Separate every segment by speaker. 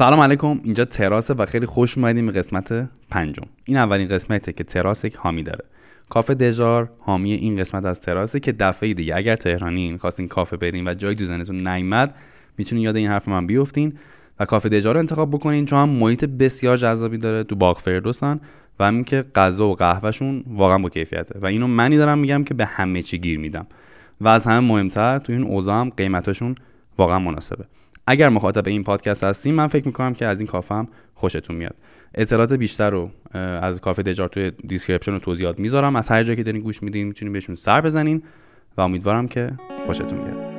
Speaker 1: سلام علیکم. اینجا تراسه و خیلی خوش اومدیم به قسمت پنجم. این اولین قسمته که تراس یک حامی داره. کافه دژار حامی این قسمت از تراسه که دفعه دیگه. اگر تهرانین خواستین کافه برین و جای دوزنتون نیمد می‌تونین یاد این حرف من بیفتین و کافه دژار رو انتخاب بکنین. چون هم محیط بسیار جذابی داره تو باغ فردوسن و همین که غذا و قهوهشون واقعا با کیفیته. و اینو منی دارم میگم که به همه چی گیر میدم. و از همه مهمتر تو این اوضاع هم قیمتاشون واقعا مناسبه. اگر مخاطب این پادکست هستیم من فکر می‌کنم که از این کافه هم خوشتون میاد. اطلاعات بیشتر رو از کافه دجار توی description و توضیحات می‌ذارم. از هر جایی که دارین گوش میدین می‌تونین بهشون سر بزنین و امیدوارم که خوشتون بیاد.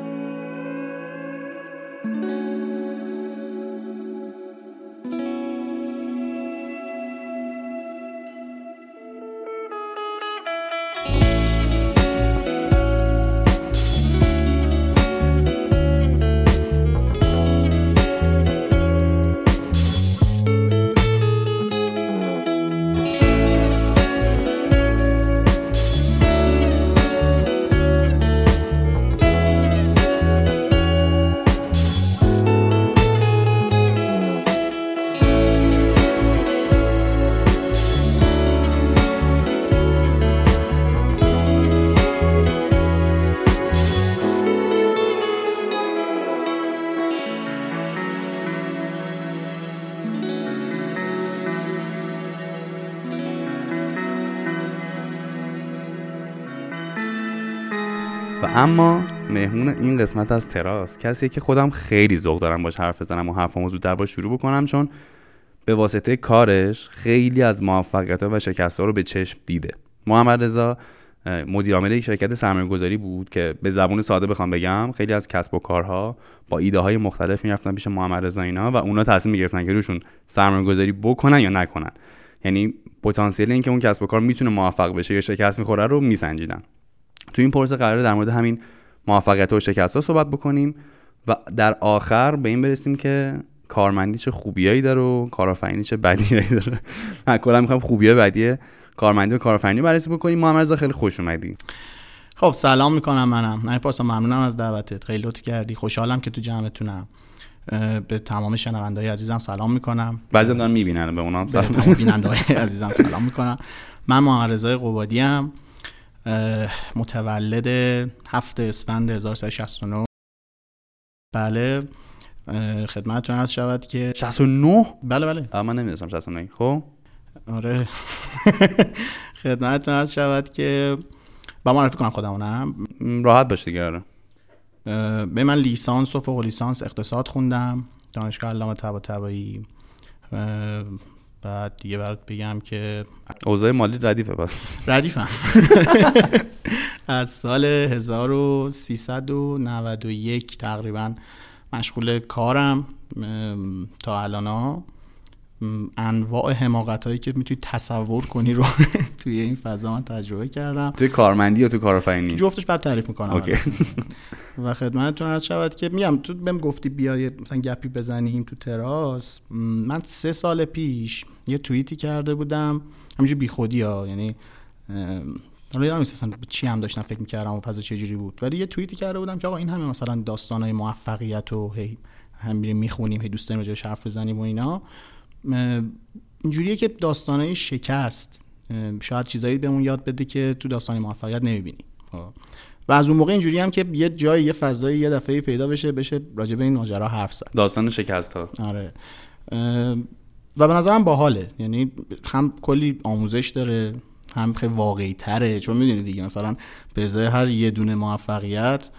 Speaker 1: این قسمت از تراس. کسیه که خودم خیلی ذوق دارم باش حرف بزنم و حرفمو زودتر باش شروع بکنم چون به واسطه کارش خیلی از موفقیت و شکست رو به چشم دیده. محمد رضا مدیر عامل یک شرکت سرمایه گذاری بود که به زبون ساده بخوام بگم خیلی از کسب و کارها با ایده های مختلف می‌رفتن پیش محمد رضا اینا و اونا تصمیم می‌گرفتن که روشون سرمایه گذاری بکنن یا نکنن. یعنی پتانسیل اینکه اون کسب و کار می‌تونه موفق بشه یا شکست می‌خوره رو میسنجیدن. تو این پرسه قراره در مورد همین موفقیت و شکست ها صحبت بکنیم و در آخر به این برسیم که کارمندی چه خوبیایی داره و کارآفرینی چه بدیایی داره. من کلا می‌خوام خوبی بدی کارمندی و کارآفرینی بررسی بکنیم. محمد رضا خیلی خوش اومدی
Speaker 2: خب سلام می‌کنم منم. نه پارسا ممنونم از دعوتت. خیلی لطف کردی. خوشحالم که تو جمعتونم. به تمام شنوندهای عزیزم سلام می‌کنم.
Speaker 1: بعضی دارن می‌بینن به اونام
Speaker 2: سلام. بینندهای عزیزم سلام می‌کنم. من محمد رضا قبادی ام. متولد هفت اسفند 1369 بله. خدمتتون هست شود که
Speaker 1: 69
Speaker 2: بله بله.
Speaker 1: من نمی‌دونستم 69 خب؟
Speaker 2: آره. خدمتتون هست شود که با معرفی کنم خودمونم.
Speaker 1: راحت باش دیگه آره.
Speaker 2: به من لیسانس و فوق لیسانس اقتصاد خوندم. دانشگاه علامه طباطبایی. بعد دیگه برات بگم که
Speaker 1: اوضاع مالی ردیفه پس
Speaker 2: ردیفم. از سال 1391 تقریبا مشغول کارم تا الان انواع حماقت هایی که می‌تونی تصور کنی رو توی این فضا من تجربه کردم.
Speaker 1: توی کارمندی یا تو کارآفرینی؟
Speaker 2: جفتش بر تعریف می‌کنم. و خدمتتون عرض شود که میگم تو بهم گفتی بیای مثلا گپی بزنیم تو تراس. من سه سال پیش یه توییتی کرده بودم. همینجور بیخودی ها یعنی حالا یادم نیست چی هم داشتم فکر می‌کردم و فضا چجوری بود. ولی یه توییتی کرده بودم که آقا این همه مثلا داستانهای موفقیت و هی هم میریم می‌خونیم هی دوست داریم حرف بزنیم و اینا. اینجوریه که داستانهای شکست. شاید چیزایی بهمون یاد بده که تو داستان موفقیت نمی‌بینی و از اون موقع اینجوری هم که یه جای یه فضایی یه دفعه پیدا بشه بشه راجع به این ماجرا حرف زد.
Speaker 1: داستان شکست ها.
Speaker 2: آره. و به نظرم باحاله. یعنی هم کلی آموزش داره هم خیلی واقعی تره چون می‌دونی دیگه مثلا به ازای هر یه دونه موفقیت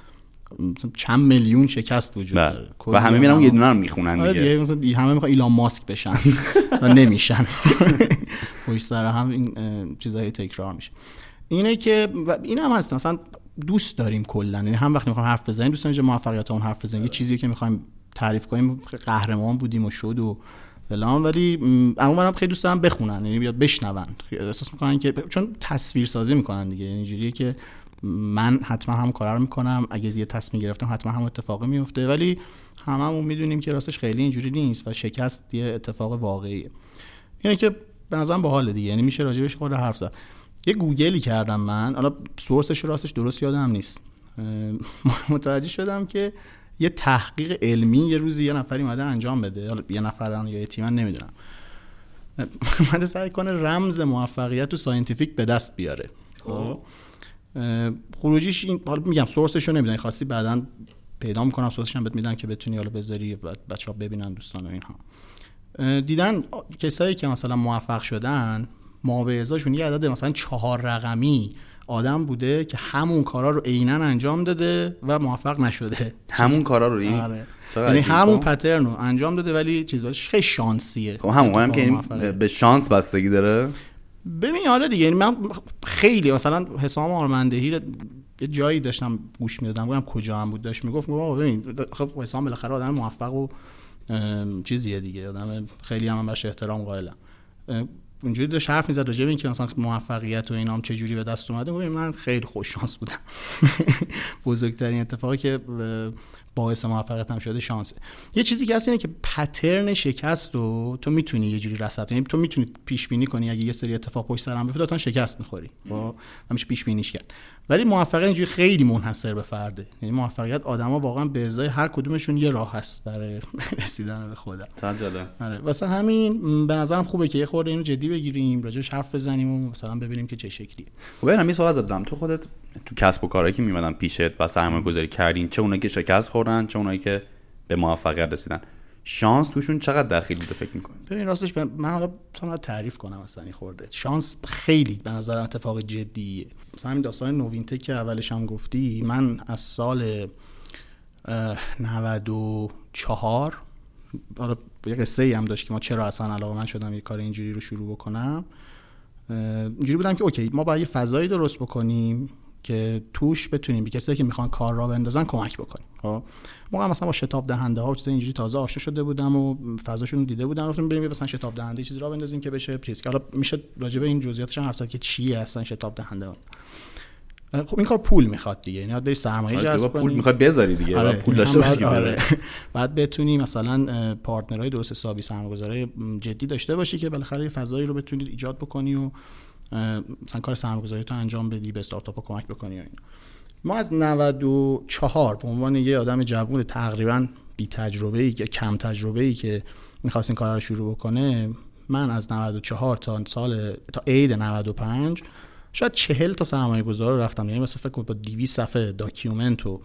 Speaker 2: چند میلیون شکست وجود داره.
Speaker 1: و همه میرن یه دونه رو می‌خونن
Speaker 2: آره دیگه. مثلا همه می‌خوان ایلان ماسک بشن و نمیشن. پشت سر هم این چیزای تکرار میشه. اینه که این هم هست مثلا دوست داریم کلا. یعنی هم وقتی می‌خوایم حرف بزنیم دوست داریم موفقیت اون حرف بزنیم. یه چیزی که می‌خوایم تعریف کنیم قهرمان بودیم و شد و فلان. ولی اما هم خیلی دوست دارم بخونن یعنی بیاد بشنون. احساس می‌کنن که چون تصویر سازی می‌کنن دیگه. اینجوریه که من حتما هم کار رو می‌کنم. اگه یه تصمیم گرفتم حتما هم اتفاقی میفته ولی هممون می‌دونیم که راستش خیلی اینجوری نیست و شکست یه اتفاق واقعیه. یعنی که به نظرم باحال دیگه. یعنی میشه راجبش خود حرف زد. یه گوگلی کردم من. حالا سورسش راستش درست یادم نیست. متوجه شدم که یه تحقیق علمی یه روزی یه نفری اومده انجام بده. حالا یه نفرن یا یه تیمن نمی‌دونم. اومده سعی کنه رمز موفقیت تو scientific به دست بیاره. خب؟ خروجیش این حالا میگم source ش رو نمی‌دونم خواستی بعدا پیدا می‌کنم source ش هم بهت میدن که بتونی حالا بذاری بچه ها ببینن دوستان و اینها. دیدن کسایی که مثلا موفق شدن ما به ازاشون یه عدد مثلا چهار رقمی آدم بوده که همون کارا رو عینا انجام داده و موفق نشده.
Speaker 1: همون کارا رو این؟
Speaker 2: آره. یعنی همون پترن رو انجام داده ولی چیز خیلی شانسیه.
Speaker 1: خب همون هم که این به شانس بستگی داره.
Speaker 2: ببین حالا دیگه یعنی من خیلی مثلا حسام آرمندهی یه جایی داشتم گوش می‌دادم بودم کجا هم بود داشت می‌گفت ببین خب حسام بالاخره آدم موفق و چیزیه دیگه آدم خیلی هم, هم بهش احترام قائلم. اونجوری داشت حرف می‌زد راجع به اینکه مثلا موفقیت و اینام چه جوری به دست اومده من خیلی خوش شانس بودم. بزرگترین اتفاقی که باعث موفقیت هم شده شانسه. یه چیزی که هست اینه که پترن شکست رو تو می‌تونی یه جوری رصد یعنی تو می‌تونی پیش بینی کنی اگه یه سری اتفاق پشت سر هم بیفته شکست می‌خوری. با همیشه پیش بینیش کرد. ولی موفقیت اینجوری خیلی منحصر به فرده. یعنی موفقیت آدما واقعا به ازای هر کدومشون یه راه هست برای رسیدن به خدا. آره. واسه همین به نظرم خوبه که یه خورده اینو جدی بگیریم راجعش حرف بزنیم و مثلا ببینیم که چه شکلیه.
Speaker 1: خب یه سوال دارم. تو خودت تو کسب و کارهایی که میمدن پیشت و سرمایه گذاری کردین چه اونایی که شکست خوردن چه اونایی که به موفقیت رسیدن؟ شانس توشون چقدر دخیل بوده فکر می‌کنی؟
Speaker 2: ببین راستش من حالا تعریف کنم اصلا این خورده. شانس خیلی به نظر اتفاق جدیه. مثلا همین داستان نوینته که اولش هم گفتی من از سال 94 حالا یه قصه ای هم داشت که ما چرا اصلا علاقه من شدم یه کار اینجوری رو شروع بکنم. اینجوری بودم که اوکی ما باید یه فضایی درست بکنیم. که توش بتونیم به کسایی که می‌خوان کار را بندازن کمک بکنیم خب موقع مثلا با شتاب دهنده ها و چیز اینجوری تازه آشنا شده بودم و فضاشون رو دیده بودم گفتم بریم مثلا شتاب دهنده چیزی را بندازیم که بشه چیز که حالا میشه راجع به این جزئیاتش هم حرف که چیه اصلا شتاب دهنده ها. خب این کار پول می‌خواد دیگه یعنی باید سرمایه آره، جذب
Speaker 1: پول می‌خواد بذاری دیگه آره. پول داشته باشی
Speaker 2: آره. بعد بتونی مثلا پارتنرهای درست حسابی سرمایه‌گذاری جدی داشته باشی که بالاخره فضایی رو بتونید ایجاد بکنی و مثلا کار سرمایه‌گذاری تو انجام بدی به استارتاپ کمک بکنی و ما از 94 به عنوان یه آدم جوون تقریبا بی تجربه ای که کم تجربه ای که می‌خواست این کار رو شروع بکنه من از 94 تا سال تا عید 95 شاید چهل تا سرمایه گذار رو رفتم. یعنی مثلا فکر کنم با 200 صفحه document و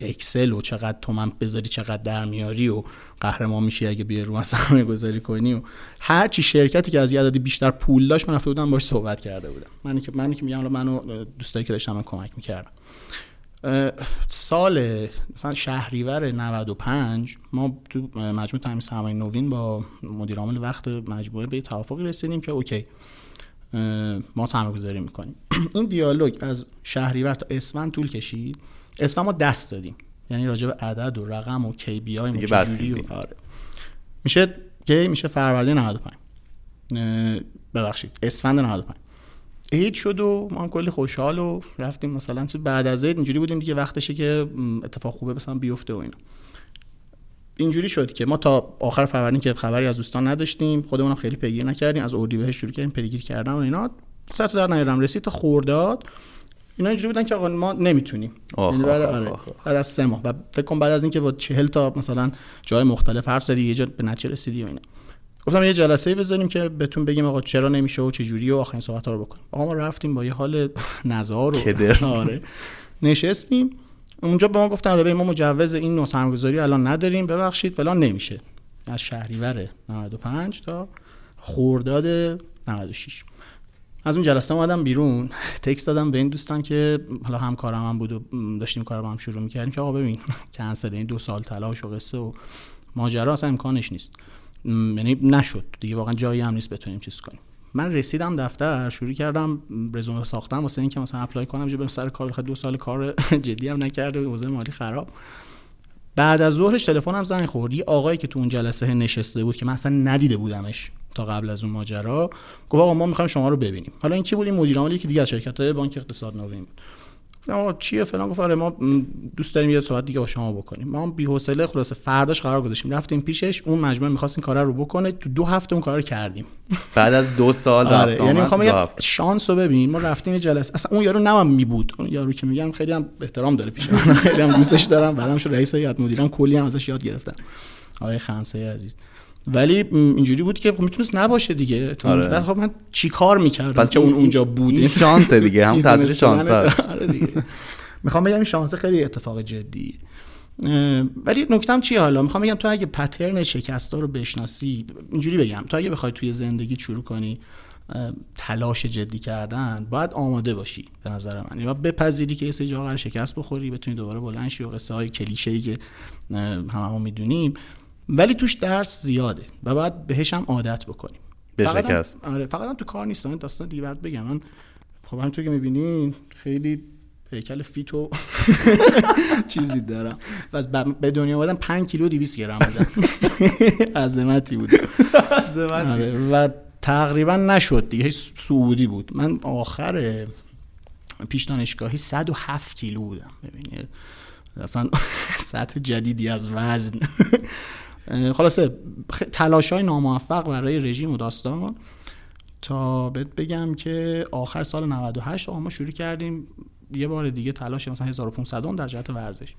Speaker 2: Excel و چقدر تو من بذاری چقدر در میاری و قهرمان میشی اگه بیای رو سرمایه گذاری کنی و هر چی شرکتی که از یه عددی بیشتر پول داشت من رفته بودم باش صحبت کرده بودم. من که من که میگم منو دوستایی که داشتم من کمک می‌کردم سال مثلا شهریور 95 ما تو مجموعه تامین سرمایه نوین با مدیر عامل وقت مجموعه به توافقی رسیدیم که okay. ما سرمایه گذاری می‌کنیم. این دیالوگ از شهریور تا اسفند طول کشید. اسفند ما دست دادیم. یعنی راجع به عدد و رقم و کی بی آی و آره. میشه کی میشه فروردین 95 ببخشید. اسفند 95 عید شد و ما هم کلی خوشحال و رفتیم. مثلا بعد از عید اینجوری بودیم دیگه وقتشه که اتفاق خوبه مثلا بیفته و اینا. اینجوری شد که ما تا آخر فروردین که خبری از دوستان نداشتیم خودمون خیلی پیگیر نکردیم از اردیبهشت شروع کردیم پیگیر کردن و اینا. سر تو در نیارم رسید تا خورداد اینا اینجوری بودن که آقا ما نمی‌تونیم. یعنی بعد آره بعد از سه ماه. و فکر کنم بعد از اینکه با چهل تا مثلا جای مختلف حرف زدی یه جا به نتیجه رسیدی و اینا. گفتم یه جلسه بذاریم که بهتون بگیم آقا چرا نمیشه و چه جوری و آخرین صحبت ها رو بکنیم. آقا ما رفتیم با یه حال نزار و آره. نشستیم. اونجا به ما گفتن آره ما مجوز این نوع سرمایه‌گذاری الان نداریم ببخشید فلان نمیشه. از شهریور 95 تا خورداد 96 از اون جلسه اومدم بیرون تکست دادم به این دوستان که حالا همکارم هم بود و داشتیم کار با هم شروع می‌کردیم که آقا ببین کنسل این دو سال تلاش و قصه و ماجرا اصلا امکانش نیست. یعنی نشد دیگه واقعا جایی هم نیست بتونیم چیز کنیم. من رسیدم دفتر شروع کردم رزومه ساختم واسه اینکه مثلا اپلای کنم جو برم سر کار بخواد دو سال کار جدی هم نکرده اوضاع مالی خراب. بعد از ظهرش تلفنم زنگ خورد. یه آقایی که تو اون جلسه نشسته بود که من اصلا ندیده بودمش تا قبل از اون ماجرا گفت آقا ما می‌خوایم شما رو ببینیم. حالا این کی بود؟ این مدیر عاملی که دیگه از شرکت های بانک اقتصاد نوین بود. آقا چیه فلان؟ گفت آره ما دوست داریم یه صحبت دیگه با شما بکنیم. ما بی حوصله خلاص فرداش قرار گذاشتیم. رفتیم پیشش اون مجموعه می‌خواست این کار رو بکنه. تو دو هفته اون کار رو کردیم.
Speaker 1: بعد از دو سال
Speaker 2: آره. یعنی می‌خوام شانس رو ببین ما رفتیم جلسه. اصلا اون یارو نمام می بود. اون یارو که میگم خیلی هم احترام داره پیش من. خیلی هم دوستش دارم. بعدم شو رئیس هیئت مدیرم. کلی هم ازش یاد گرفتم. آقای خمسه عزیز. ولی اینجوری بود که خب می‌تونست نباشه دیگه. آره. بعد خب من چیکار می‌کردم که اون اونجا بود
Speaker 1: این شانس دیگه هم تاثیر شانس
Speaker 2: آره می‌خوام بگم این شانس خیلی اتفاق جدی. ولی نکتم چیه حالا؟ می‌خوام بگم تو اگه پترن شکستا رو بشناسی اینجوری بگم تو اگه بخوای توی زندگی شروع کنی تلاش جدی کردن باید آماده باشی به نظر من. یا بپذیری که یه سری جا شکست بخوری بتونی دوباره بلند شی و قصه های کلیشه ای که هممون می‌دونیم. ولی توش درس زیاده و باید بهش هم عادت بکنیم.
Speaker 1: به شکست.
Speaker 2: آره فقط هم تو کار نیست. داستان دیگه برات بگم. من خب همونطور که می‌بینین خیلی هیکل فیتو چیزی دارم. و به دنیا اومدم 5 کیلو 200 گرم بودم. عظمتی بود. آره، و تقریبا نشد دیگه. سعودی بود. من آخر پیش دانشگاهی 107 کیلو بودم. ببینید. اصلا سطح جدیدی از وزن. خلاصه تلاش های ناموفق برای رژیم و داستان. تا بهت بگم که آخر سال 98 ما شروع کردیم یه بار دیگه تلاش مثلا 1500 در جهت ورزش.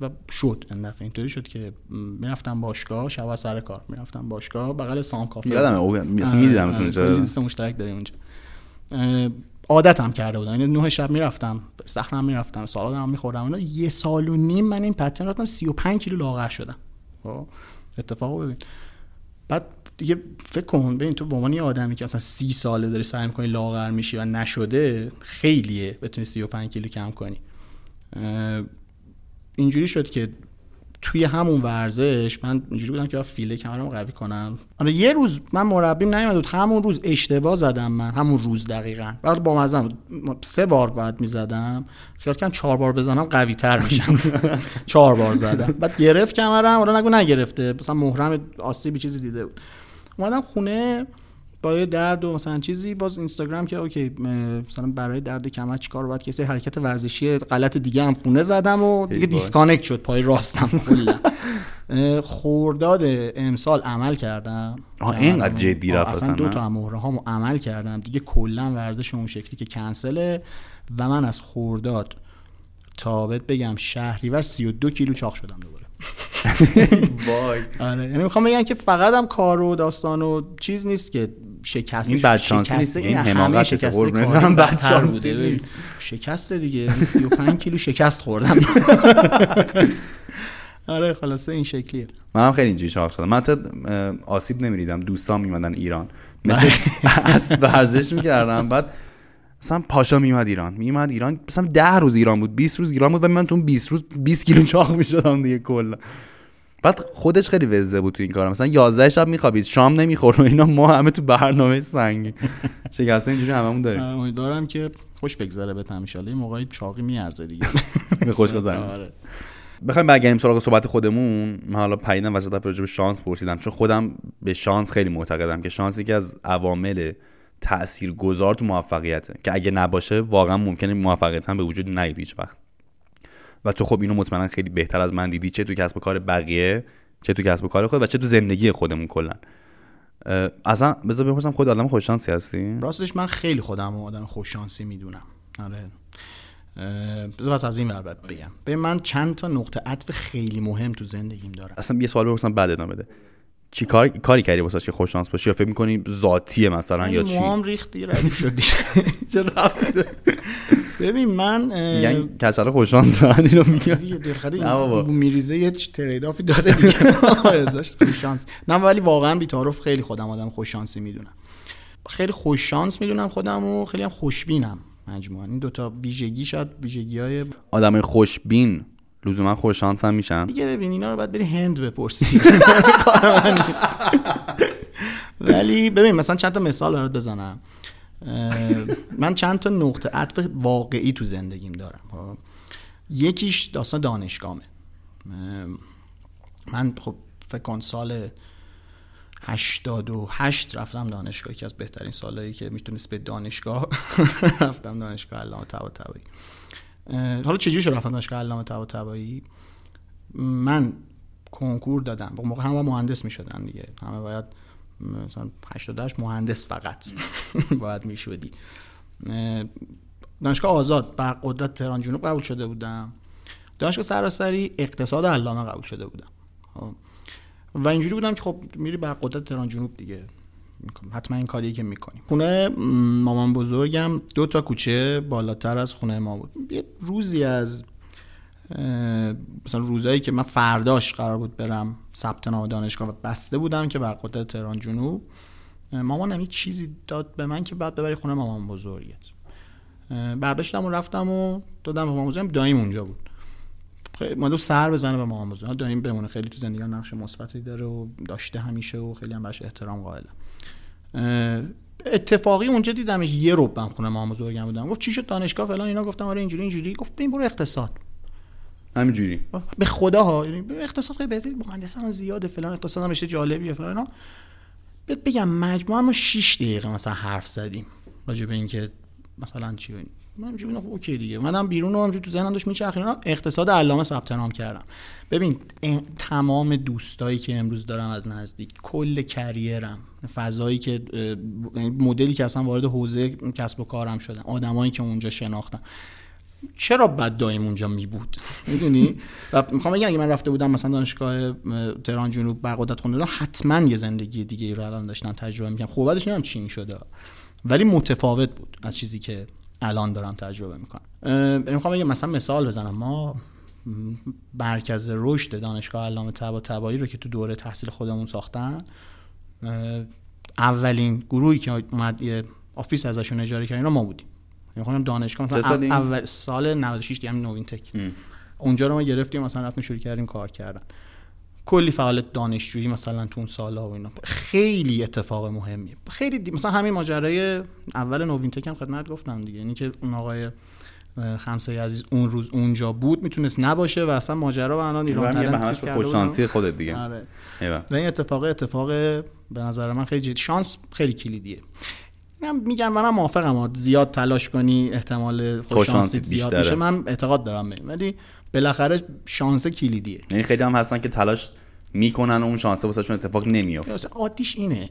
Speaker 2: و شد این دفعه اینطوری شد که می‌رفتم باشگاه شب سر کار می‌رفتم باشگاه بغل سام کافه.
Speaker 1: مثلا می‌دیدم
Speaker 2: اونجا. مشترک داریم اونجا. عادتم کرده بودم. یعنی نه شب می‌رفتم استخرم می‌رفتم سالادم میخوردم. اینا یه سال و نیم من این پترن رفتم 35 کیلو لاغر شدم. اتفاق ببین بعد دیگه فکر کن ببین تو به عنوان یه آدمی که اصلا سی ساله داری سعی می‌کنی لاغر میشی و نشده خیلیه بتونی 35 کیلو کم کنی. اینجوری شد که توی همون ورزش من اینجوری بودم که فیله کمرم قوی کنم. آره یه روز من مربیم نیومد بود. همون روز اشتباه زدم من. همون روز دقیقا. بعد با مزم سه بار بعد می‌زدم. خیال کنم چهار بار بزنم قوی تر میشم. چهار بار زدم. بعد گرفت کمرم. آره نگو نگرفته. مثلا محرم آسیبی چیزی دیده بود. اومدم خونه. با یه درد و مثلا چیزی باز اینستاگرام که okay مثلا برای درد کمر چیکار باید که حرکت ورزشی غلط دیگه هم خونه زدم و دیگه disconnect شد پای راستم کلا. خرداد امسال عمل کردم.
Speaker 1: آه اینقدر جدی رفت
Speaker 2: اصلا دو تا مهره هامو عمل کردم. دیگه کلا ورزش اون شکلی که کنسله و من از خورداد تا بگم شهریور 32 کیلو چاق شدم دوباره. وای. آره یعنی می‌خوام بگم که فقط هم کار و داستان و چیز نیست که شکست
Speaker 1: این بد شانسی نیست. این حماقت شکست قربونت. بد شانسی نیست.
Speaker 2: شکست دیگه. 35 کیلو شکست خوردم. آره خلاصه این شکلیه.
Speaker 1: من هم خیلی اینجوری شاخ شدم. من تا آسیب نمیریدم. دوستان میمدن ایران. مثل از ورزش می‌کردم. بعد مثلا پاشا میومد ایران. میومد ایران. مثلا 10 روز ایران بود 20 روز ایران بود و من تو 20 روز 20 کیلو چاق می‌شدم دیگه کلا. بعد خودش خیلی وزده بود تو این کار مثلا 11 شب میخوابید شام نمی‌خورد و اینا. ما همه تو برنامه سنگی شکسته اینجوری هممون داریم.
Speaker 2: امیدوارم که خوش بگذره به ان شاء موقعی چاقی میارزه دیگه.
Speaker 1: به خوش گذره. آره. بخوایم برگردیم سراغ صحبت خودمون. من حالا پیدم وسط راجع به شانس پرسیدم. چون خودم به شانس خیلی معتقدم که شانس یکی از عوامل تأثیر گذار تو موفقیته. که اگه نباشه واقعا ممکنه موفقیت هم به وجود نیاد هیچ وقت. و تو خب اینو مطمئنا خیلی بهتر از من دیدی. چه تو کسب و کار بقیه چه تو کسب و کار خود و چه تو زندگی خودمون کلا. اصلا بذار بپرسم خود آدم خوششانسی هستی؟
Speaker 2: راستش من خیلی خودم آدم خوششانسی می‌دونم. آره. بذار بس از این ور بگم. به من چند تا نقطه عطف خیلی مهم تو زندگیم دارم.
Speaker 1: اصلا یه سوال بپرسم بعد ادامه بده. چی کار کاری کردی واسه که خوش شانس باشی یا فکر می‌کنی ذاتیه مثلا یا چی؟
Speaker 2: موام ریختی ردیف شدی. چه رفتی ببین من
Speaker 1: یعنی کچل خوش شانس اینو میگم.
Speaker 2: نه میریزه یه ترید آفی داره دیگه. خوش شانس. نه ولی واقعا بی‌تعارف خیلی خودم آدم خوش شانسی می‌دونم. خیلی خوش شانس می‌دونم خودم و خیلی هم خوشبینم مجموعا. این دوتا ویژگی شاید ویژگی های
Speaker 1: آدم خوشبین لزوما خوششانس هم میشن.
Speaker 2: دیگه ببین اینا رو باید بری هند بپرسی. ولی ببین مثلا چند تا مثال برات بزنم. من چند تا نقطه عطف واقعی تو زندگیم دارم خب. یکیش داستان دانشگاهه من خب فکر کن سال 88 رفتم دانشگاه که از بهترین سالهایی که می‌تونست به دانشگاه رفتم دانشگاه علامه طباطبایی. حالا چجوری شد رفتم دانشگاه علامه طباطبایی؟ من کنکور دادم. موقع همه مهندس می‌شدن دیگه. همه باید مثلا 88 مهندس فقط باید می‌شدی. دانشگاه آزاد بر قدرت تهران جنوب قبول شده بودم. دانشگاه سراسری اقتصاد علامه قبول شده بودم. خب. و اینجوری بودم که خب میری بر قدرت تهران جنوب دیگه. حتما این کاری که می‌کنیم. خونه مامان بزرگم دو تا کوچه بالاتر از خونه ما بود. یه روزی از مثلا روزایی که من فرداش قرار بود برم ثبت نام دانشگاه و بسته بودم که بر قدرت تهران جنوب مامانم یه چیزی داد به من که بعد ببری خونه مامان بزرگت. برداشتم و رفتم و دادم به مامان بزرگم. دایم اونجا بود. مادو سر بزنه به مامان بزرگ دایم بمونه. خیلی تو زندگی نقش مثبتی داره و داشته همیشه و خیلی هم بهش احترام قائلم. اتفاقی اونجا دیدمش یه روبم خونه مامان بزرگم بودم گفت چی شد دانشگاه فلان اینا؟ گفتم آره اینجوری اینجوری. گفت ببین برو اقتصاد.
Speaker 1: همینجوری.
Speaker 2: به خدا ها یعنی اقتصاد خیلی بهتری مهندسان زیاده فلان اقتصاد هم رشته جالبیه فلان اینا. بگم مجموعا ما 6 دقیقه مثلا حرف زدیم راجع به اینکه مثلا چی من همینجوری اوکی دیگه. منم بیرون رو همینجوری تو ذهنم داشت میچرخید. اقتصاد علامه ثبت نام کردم. ببین تمام دوستایی که امروز دارم از نزدیک کل کریرم. فضایی که یعنی مدلی که اصلا وارد حوزه کسب و کارم شدن آدمایی که اونجا شناختم چرا بد دایم اونجا می بود؟ می‌دونی؟ و می‌خوام بگم اگه من رفته بودم مثلا دانشگاه تهران جنوب برقدرت خونده حتما یه زندگی دیگه رو الان داشتم تجربه می‌کنم خوبتش بعدش نمی‌دونم چی شده ولی متفاوت بود از چیزی که الان دارم تجربه می‌کنم. می‌خوام بگم مثلا مثال بزنم. ما مرکز رشد دانشگاه علامه طباطبایی رو که تو دوره تحصیل خودمون ساختن اولین گروهی که اومد یه office ازشون اجاره کردن ما بودیم. می‌خوام دانشگاه مثلا اول سال 96 دیگه نوین تک اونجا رو ما گرفتیم مثلا رفتیم شروع کردیم کار کردن. کلی فعالیت دانشجویی مثلا تو اون سالا و اینا. خیلی اتفاق مهمیه. خیلی دی... مثلا همین ماجرای اول نوین تک هم خدمت گفتم دیگه. اینی که اون آقای خمسه عزیز اون روز اونجا بود می‌تونست نباشه و اصلا ماجرا و الان ایران
Speaker 1: به خوششانسی خودت دیگه.
Speaker 2: آره. و این اتفاق اتفاق به نظر من خیلی جدی شانس خیلی کلیدیه. من میگم منم موافقم زیاد تلاش کنی احتمال خوششانسی زیاد میشه من اعتقاد دارم ولی بالاخره شانس کلیدیه.
Speaker 1: یعنی خیلی هم هستن که تلاش می‌کنن و اون شانس واسهشون اتفاق نمیافته.
Speaker 2: عادیش اینه.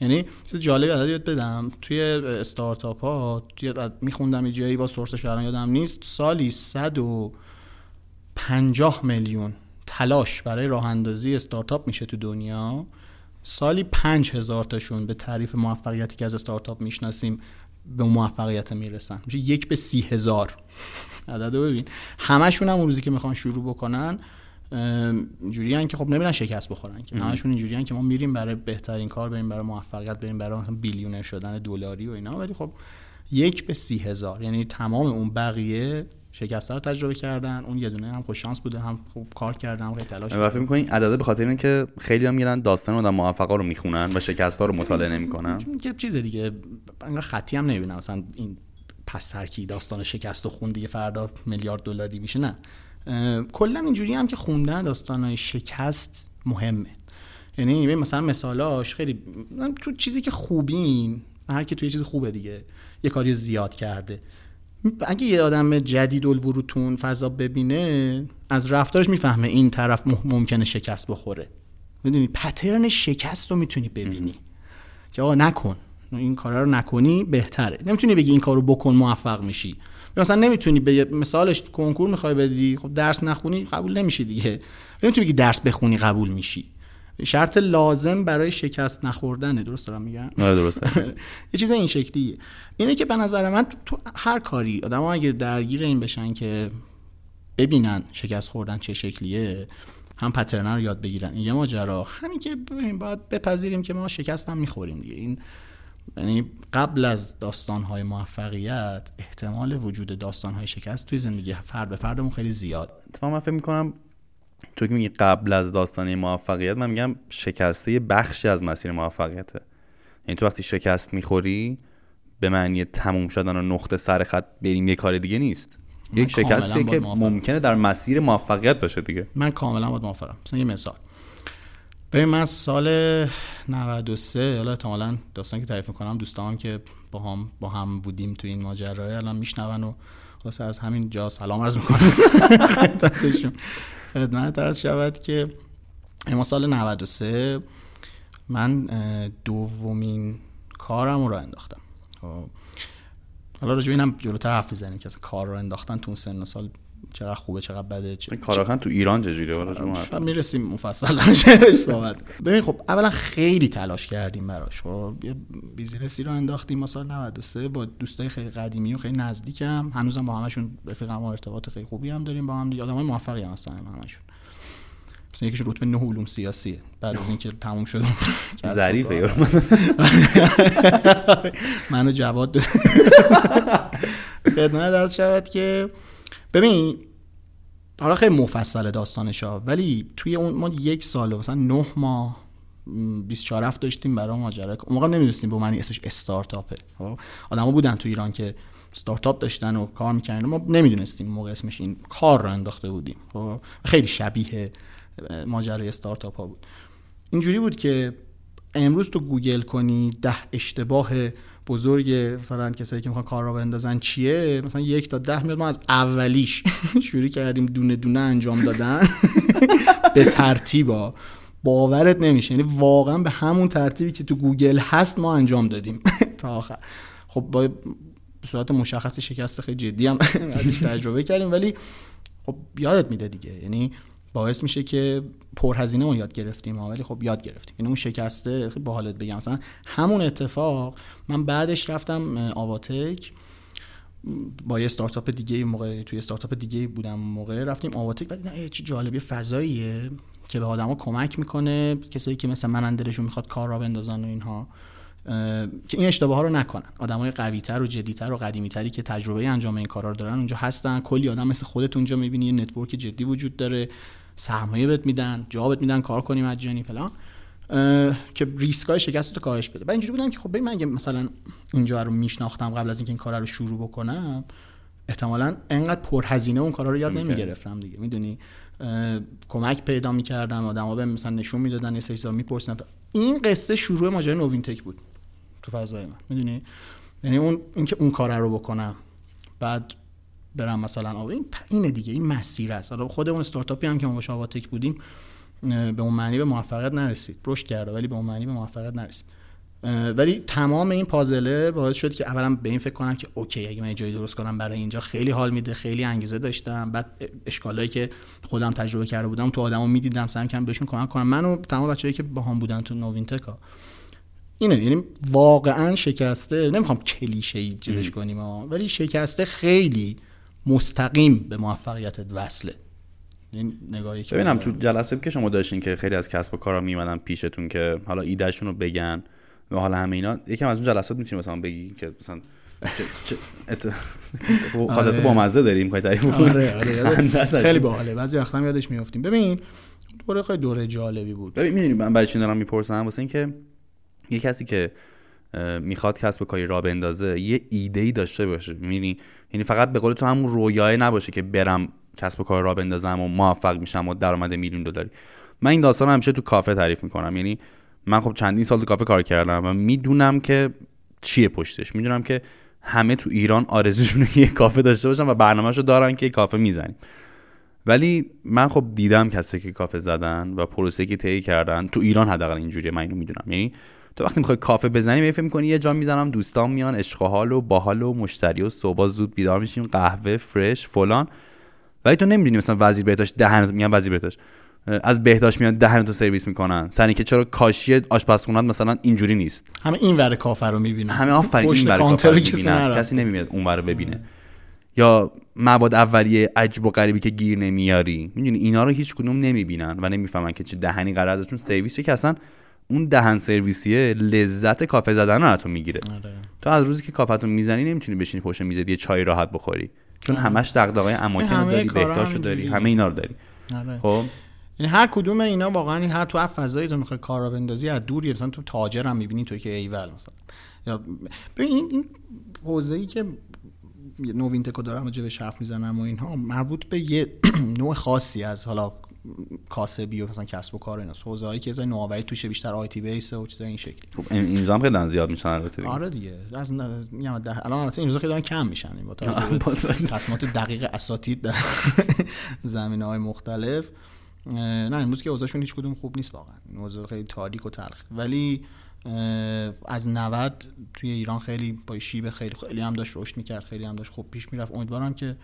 Speaker 2: یعنی چیز جالبی بدم توی استارتاپ ها توی میخوندم یه جایی با سورسش الان یادم نیست سالی 150 میلیون تلاش برای راه اندازی استارتاپ میشه تو دنیا. سالی 5000 تاشون به تعریف موفقیتی که از استارتاپ می‌شناسیم به موفقیت می‌رسن. میشه یک به سی هزار. عدد ببین. همشون هم روزی که می‌خوان شروع بکنن اینجوری که خب نمیرن شکست بخورن که. همشون اینجوری که ما میریم برای بهترین کار بریم برای موفقیت بریم برای مثلا بیلیونر شدن دلاری و اینا. ولی خب یک به سی هزار. یعنی تمام اون بقیه شکست رو تجربه کردن. اون یه دونه هم خوش شانس بوده هم خوب کار کردن هم خیلی تلاش
Speaker 1: کردن فکر می‌کنی عدده به خاطر اینکه خیلی هم میرن داستان آدم موفقا رو می‌خونن و شکست ها رو مطالعه نمی‌کنن؟
Speaker 2: چون چیز دیگه انگار خطی هم نمی‌بینم. مثلا این پس سرکی داستان شکست و خون دیگه فردا میلیارد دلاری میشه نه. کلا اینجوری هم که خوندن داستانهای شکست مهمه. یعنی مثلا مثالاش خیلی تو چیزی که خوبین هر کی توی چیز خوبه دیگه یه کاری زیاد کرده. اگه یه آدم جدید الورودتون فضا ببینه از رفتارش می‌فهمه این طرف ممکنه شکست بخوره. می‌دونی؟ پترن شکست رو می‌تونی ببینی. که آقا نکن. این کارا رو نکنی بهتره. نمی‌تونی بگی این کارو بکن موفق میشی. مثلا نمی‌تونی به مثالش کنکور می‌خوای بدی خب درس نخونی قبول نمیشی دیگه. نمی‌تونی بگی درس بخونی قبول میشی. شرط لازم برای شکست نخوردنه. درست دارم میگم؟
Speaker 1: آره درسته.
Speaker 2: یه چیز این شکلیه. اینه که به نظر من تو هر کاری آدم اگه درگیر این بشن که ببینن شکست خوردن چه شکلیه هم پترنر رو یاد بگیرن. یه ماجرا. همین که باید بپذیریم که ما شکست هم می‌خوریم دیگه. این یعنی قبل از داستانهای موفقیت احتمال وجود داستانهای شکست توی زندگی فرد به فردمون خیلی زیاد.
Speaker 1: اتفاقا من فکر می‌کنم تو که میگی قبل از داستانه موفقیت من میگم شکسته یه بخشی از مسیر موفقیته. یعنی تو وقتی شکست می‌خوری به معنی تموم شدن و نقطه سر خط بریم یه کار دیگه نیست. یک شکستی که ممکنه در مسیر موفقیت باشه دیگه.
Speaker 2: من کاملا باید موافقم. مثلا یه مثال. ببین من سال 93 حالا احتمالاً داستان که تعریف می‌کنم دوستان که با هم با هم بودیم تو این ماجرا الان میشنون و خلاص از همین جا سلام عرض می‌کنم خدمتشون خدمت عرض شود که اما سال 93 من دومین کارم رو انداختم خب. حالا راجع اینم جلوتر حرف بزنیم که کار رو انداختن تو سن سال چقدر خوبه چقدر بده چه
Speaker 1: کاراخن تو ایران چجوریه؟
Speaker 2: شما می‌رسیم مفصل صحبت ببین خب اولا خیلی تلاش کردیم براش خب؟ یه بیزینسی رو انداختیم ما سال 93 با دوستای خیلی قدیمی و خیلی نزدیکم. هنوزم با همشون رفیقم و ارتباط خیلی خوبی هم داریم با هم دیگه آدمای موفقی هم هستن همشون. مثلا یکیش رتبه نه علوم سیاسیه بعد از اینکه تموم شد.
Speaker 1: ظریفه
Speaker 2: منو جواد خدمت درس شود که ببین حالا خیلی مفصل داستانش ها ولی توی اون ما یک سال مثلا نه ماه 24 هفت داشتیم برای ماجرا. اون موقع نمی‌دونستیم به معنی اسمش استارتاپه. خب؟ آدما بودن تو ایران که استارتاپ داشتن و کار می‌کردن. ما نمی‌دونستیم موقع اسمش این کار رو انداخته بودیم. خب؟ خیلی شبیه ماجرای استارتاپ ها بود. اینجوری بود که امروز تو گوگل کنی ده اشتباه بزرگ مثلا کسایی که می‌خوان کار را بندازن چیه؟ مثلا یک تا ده میاد ما از اولیش شروع کردیم دونه دونه انجام دادن. به ترتیبا باورت نمیشه. یعنی واقعا به همون ترتیبی که تو گوگل هست ما انجام دادیم. تا آخر. خب با به صورت مشخص شکست خیلی جدی هم تجربه کردیم. ولی خب یادت میده دیگه. یعنی باعث میشه که پرهزینه رو یاد گرفتیم ولی خب یاد گرفتیم. یعنی اون شکسته با حالت بگم. مثلا همون اتفاق من بعدش رفتم آواتک. با یه استارتاپ دیگه موقع توی استارتاپ دیگه بودم موقع. رفتیم آواتک بعد دیدم چه جالبی فضاییه که به آدما کمک می‌کنه کسایی که مثل من دلشون می‌خواد کار راه بندازن و اینها که این اشتباه ها رو نکنن. آدمای قوی تر و جدیتر و قدیمی تری که تجربه انجام این کارا رو دارن اونجا هستن. کلی آدم مثل خودت اونجا می‌بینی یه network جدی وجود داره. سرمایه بهت میدن جا بهت میدن کار کنی مجانی فلان. که ریسکای شکستتو کاهش بده. بعد اینجوری بودم که خب ببین من اگه مثلا اینجا رو میشناختم قبل از اینکه این کار رو شروع بکنم احتمالا انقدر پرهزینه اون کارا رو یاد نمی‌گرفتم دیگه. می‌دونی؟ کمک پیدا می‌کردم آدما به مثلا نشون می‌دادن یه سری میپرسیدن. این قصه شروع ماجرای نوین تک بود تو فضای من. می‌دونی؟ یعنی اون اینکه اون کار رو بکنم. بعد برم مثلا آقا این اینه دیگه این مسیر است. حالا خود اون استارتاپی هم که ما با شاواتک بودیم به اون معنی به موفقیت نرسید. رشد کرده ولی به اون معنی به موفقیت نرسید. ولی تمام این پازله باعث شد که اولا به این فکر کنم که اوکی اگه من جایی درست کنم برای اینجا خیلی حال میده خیلی انگیزه داشتم. بعد اشکالایی که خودم تجربه کرده بودم تو آدمو می‌دیدم سعی کردم بهشون کمک کنم. منو تمام بچه‌ای که با هم بودن تو نوین تکا اینه یعنی واقعا شکسته نمی‌خوام کلیشه ای چیزش کنیم ولی شکسته خیلی مستقیم به موفقیت وصله. این نگاهی که
Speaker 1: ببینم تو جلسه که شما داشتین که خیلی از کسب و کارا میمدن پیشتون که حالا ایدهشون رو بگن و حالا همه اینا یکم از اون جلسات می‌تونی مثلا بگی که مثلا خاطر با مزه داریم تعریف
Speaker 2: آره آره خیلی باحاله. بعضی وقتا یادش میافتیم. ببین دوره خیلی دوره جالبی بود.
Speaker 1: ببین می‌دونی من برای چی دارم می‌پرسم؟ واسه اینکه یه کسی که می‌خواد کسب کاری را بندازه یه ایده ای داشته باشه. می‌بینی؟ یعنی فقط به قول تو همون رویاه نباشه که برم کسب کار را بندازم و موفق میشم و درآمد میلیون دلاری. من این داستان همیشه تو کافه تعریف می‌کنم. یعنی من خب چندین سال تو کافه کار کردم و می‌دونم که چیه پشتش. می‌دونم که همه تو ایران آرزوشونه که یه کافه داشته باشن و برنامهشو دارن که کافه می‌زنیم ولی من خب دیدم کسی که کافه زدن و پروسه که طی کردن تو ایران حداقل اینجوریه من اینو می‌دونم. یعنی تو وقتی می‌خوای کافه بزنی می فکر می‌کنی یه جا می‌زنم دوستان میان عشق حال و باحال و مشتری و صبح زود بیدار میشیم قهوه فرش فلان. ولی تو نمی‌دونی مثلا وزیر بهداشت دهن میگن وزیر بهداشت. از بهداشت میان دهن تو سرویس می‌کنن. سنی که چرا کاشی آشپزخونه مثلا اینجوری نیست.
Speaker 2: همه این ور کافه رو می‌بینن.
Speaker 1: همه آفرین این ور کافه رو می‌بینن. کسی نمیاد اون ور ببینه. یا مواد اولیه عجب و غریبی که گیر نمیاری. می‌دونی اینا رو هیچ کدوم نمی‌بینن و نمی‌فهمن که چه دهنی قرار ازشون سرویس که اصلا اون دهن سرویسیه لذت کافه زدن رو تو می‌گیره. آره. تو از روزی که کافه می‌زنی نمی‌تونی بشینی پشت میز یه چای راحت بخوری. چون آره. همش دغدغه‌های اماکن رو داری بهداشت رو داری همه اینا رو داری. آره. خب؟
Speaker 2: یعنی هر کدوم اینا واقعا این هر تو فضایی تو می‌خوای کار رو بندازی از دوری مثلا تو تاجر هم می‌بینی تو که ایول مثلا. یا ببین این این حوزه‌ای که نوین تکو دارم راجع به حرف می‌زنم و اینها مربوط به یه نوع خاصی از حالا کاسبی و مثلا کسب و کار اینا. حوزه هایی که از نوآوری توشه بیشتر آی تی بیس و چیزای این شکلی.
Speaker 1: خب این هم خیلی زیاد میشن البته
Speaker 2: آره دیگه. از میگم الان البته این روزا خیلی کم میشن. با تصمیمات دقیق اساتید در زمینه های مختلف نه امروز که اوضاعشون هیچ کدوم خوب نیست واقعا. اوضاع خیلی تاریک و تلخ ولی از 90 توی ایران خیلی با شیب خیلی خیلی هم داشت رشد می‌کرد خیلی هم داشت خوب پیش می‌رفت. امیدوارم که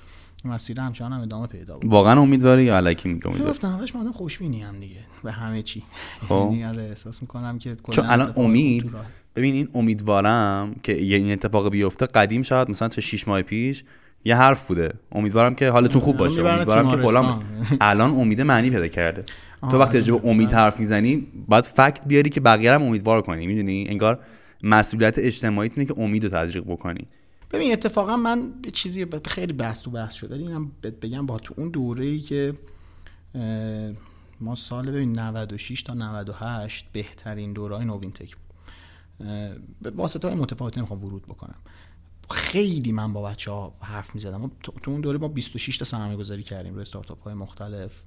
Speaker 2: مسیر همچنان هم ادامه پیدا
Speaker 1: بود. واقعا امیدواری یا الکی میگم
Speaker 2: امیدواری؟ گفتم همش من خوشبینی هم دیگه. به همه چی. خب. یعنی آره احساس می‌کنم که
Speaker 1: چون الان امید ببین این امیدوارم که این اتفاق بیفته قدیم شد مثلا تا 6 ماه پیش یه حرف بوده. امیدوارم که حالتون خوب باشه. امیدوارم که فلان الان امید معنی پیدا کرده. تو وقتی راجع به امید حرف می‌زنی باید فکت بیاری که بقیه هم امیدوار کنی. می‌دونی؟ انگار مسئولیت اجتماعی اینه که امید رو تزریق بکنی.
Speaker 2: ببین اتفاقا من چیزی خیلی بحث تو بحث شده اینم بگم با تو اون دوره ای که ما سال ببین 96 تا 98 بهترین دورهای نوین تک بود. به واسطه های متفاوتی نمی‌خوام ورود بکنم. خیلی من با بچه ها حرف می‌زدم. تو اون دوره ما 26 تا سرمایه گذاری کردیم روی استارتاپ های مختلف